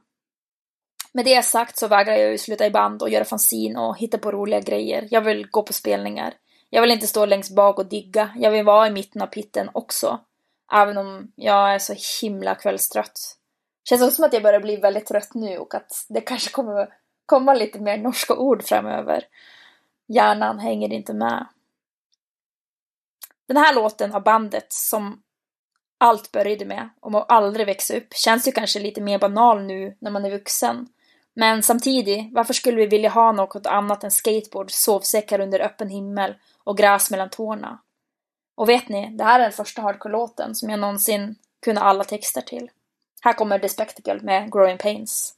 Med det sagt så vägrar jag ju sluta i band och göra fanzin och hitta på roliga grejer. Jag vill gå på spelningar. Jag vill inte stå längst bak och digga. Jag vill vara i mitten av pitten också. Även om jag är så himla kvällstrött. Känns också som att jag börjar bli väldigt trött nu och att det kanske kommer komma lite mer norska ord framöver. Hjärnan hänger inte med. Den här låten av bandet som allt började med, om att aldrig växa upp, känns ju kanske lite mer banal nu när man är vuxen. Men samtidigt, varför skulle vi vilja ha något annat än skateboard, sovsäckar under öppen himmel och gräs mellan tårna? Och vet ni, det här är den första hardcore-låten som jag någonsin kunde alla texter till. Här kommer The Spectacle med Growing Pains.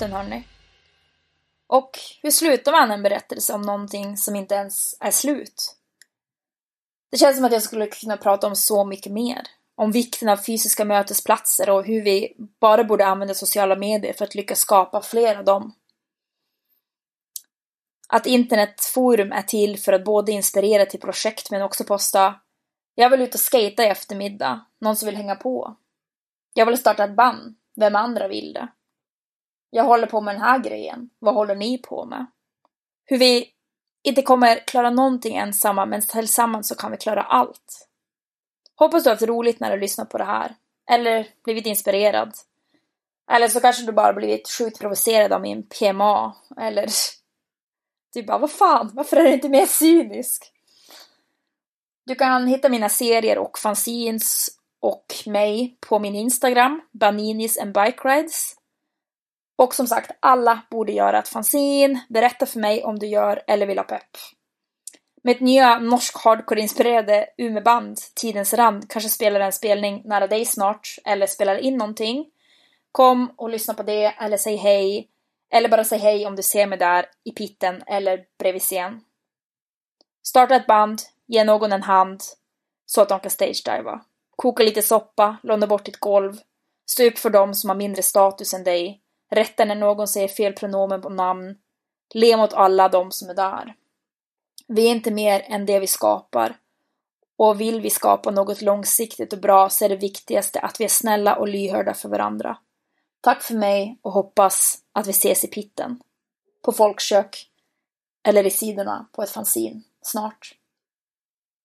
Sista hörni. Och hur slutar man en berättelse om någonting som inte ens är slut? Det känns som att jag skulle kunna prata om så mycket mer. Om vikten av fysiska mötesplatser och hur vi bara borde använda sociala medier för att lyckas skapa fler av dem. Att internetforum är till för att både inspirera till projekt men också posta Jag vill ut och skata i eftermiddag, någon som vill hänga på. Jag vill starta ett band, vem andra vill det? Jag håller på med den här grejen, vad håller ni på med? Hur vi inte kommer klara någonting ensamma, men tillsammans så kan vi klara allt. Hoppas du har haft roligt när du lyssnat på det här. Eller blivit inspirerad. Eller så kanske du bara blivit sjukt provocerad av min PMA. Eller *laughs* Du bara, vad fan, varför är du inte mer cynisk? Du kan hitta mina serier och fanzines och mig på min Instagram, Baninis and Bike Rides. Och som sagt, alla borde göra ett fanzine. Berätta för mig om du gör eller vill ha pepp. Mitt nya norsk hardcore-inspirerade Umeband, Tidens Rand, kanske spelar en spelning nära dig snart, eller spelar in någonting. Kom och lyssna på det, eller säg hej. Eller bara säg hej om du ser mig där, i pitten eller bredvid scen. Starta ett band, ge någon en hand, så att de kan stagediva. Koka lite soppa, låna bort ditt golv. Stå upp för dem som har mindre status än dig. Rätta när någon säger fel pronomen på namn. Le mot alla de som är där. Vi är inte mer än det vi skapar. Och vill vi skapa något långsiktigt och bra så är det viktigaste att vi är snälla och lyhörda för varandra. Tack för mig och hoppas att vi ses i pitten. På folkkök. Eller i sidorna på ett fanzin. Snart.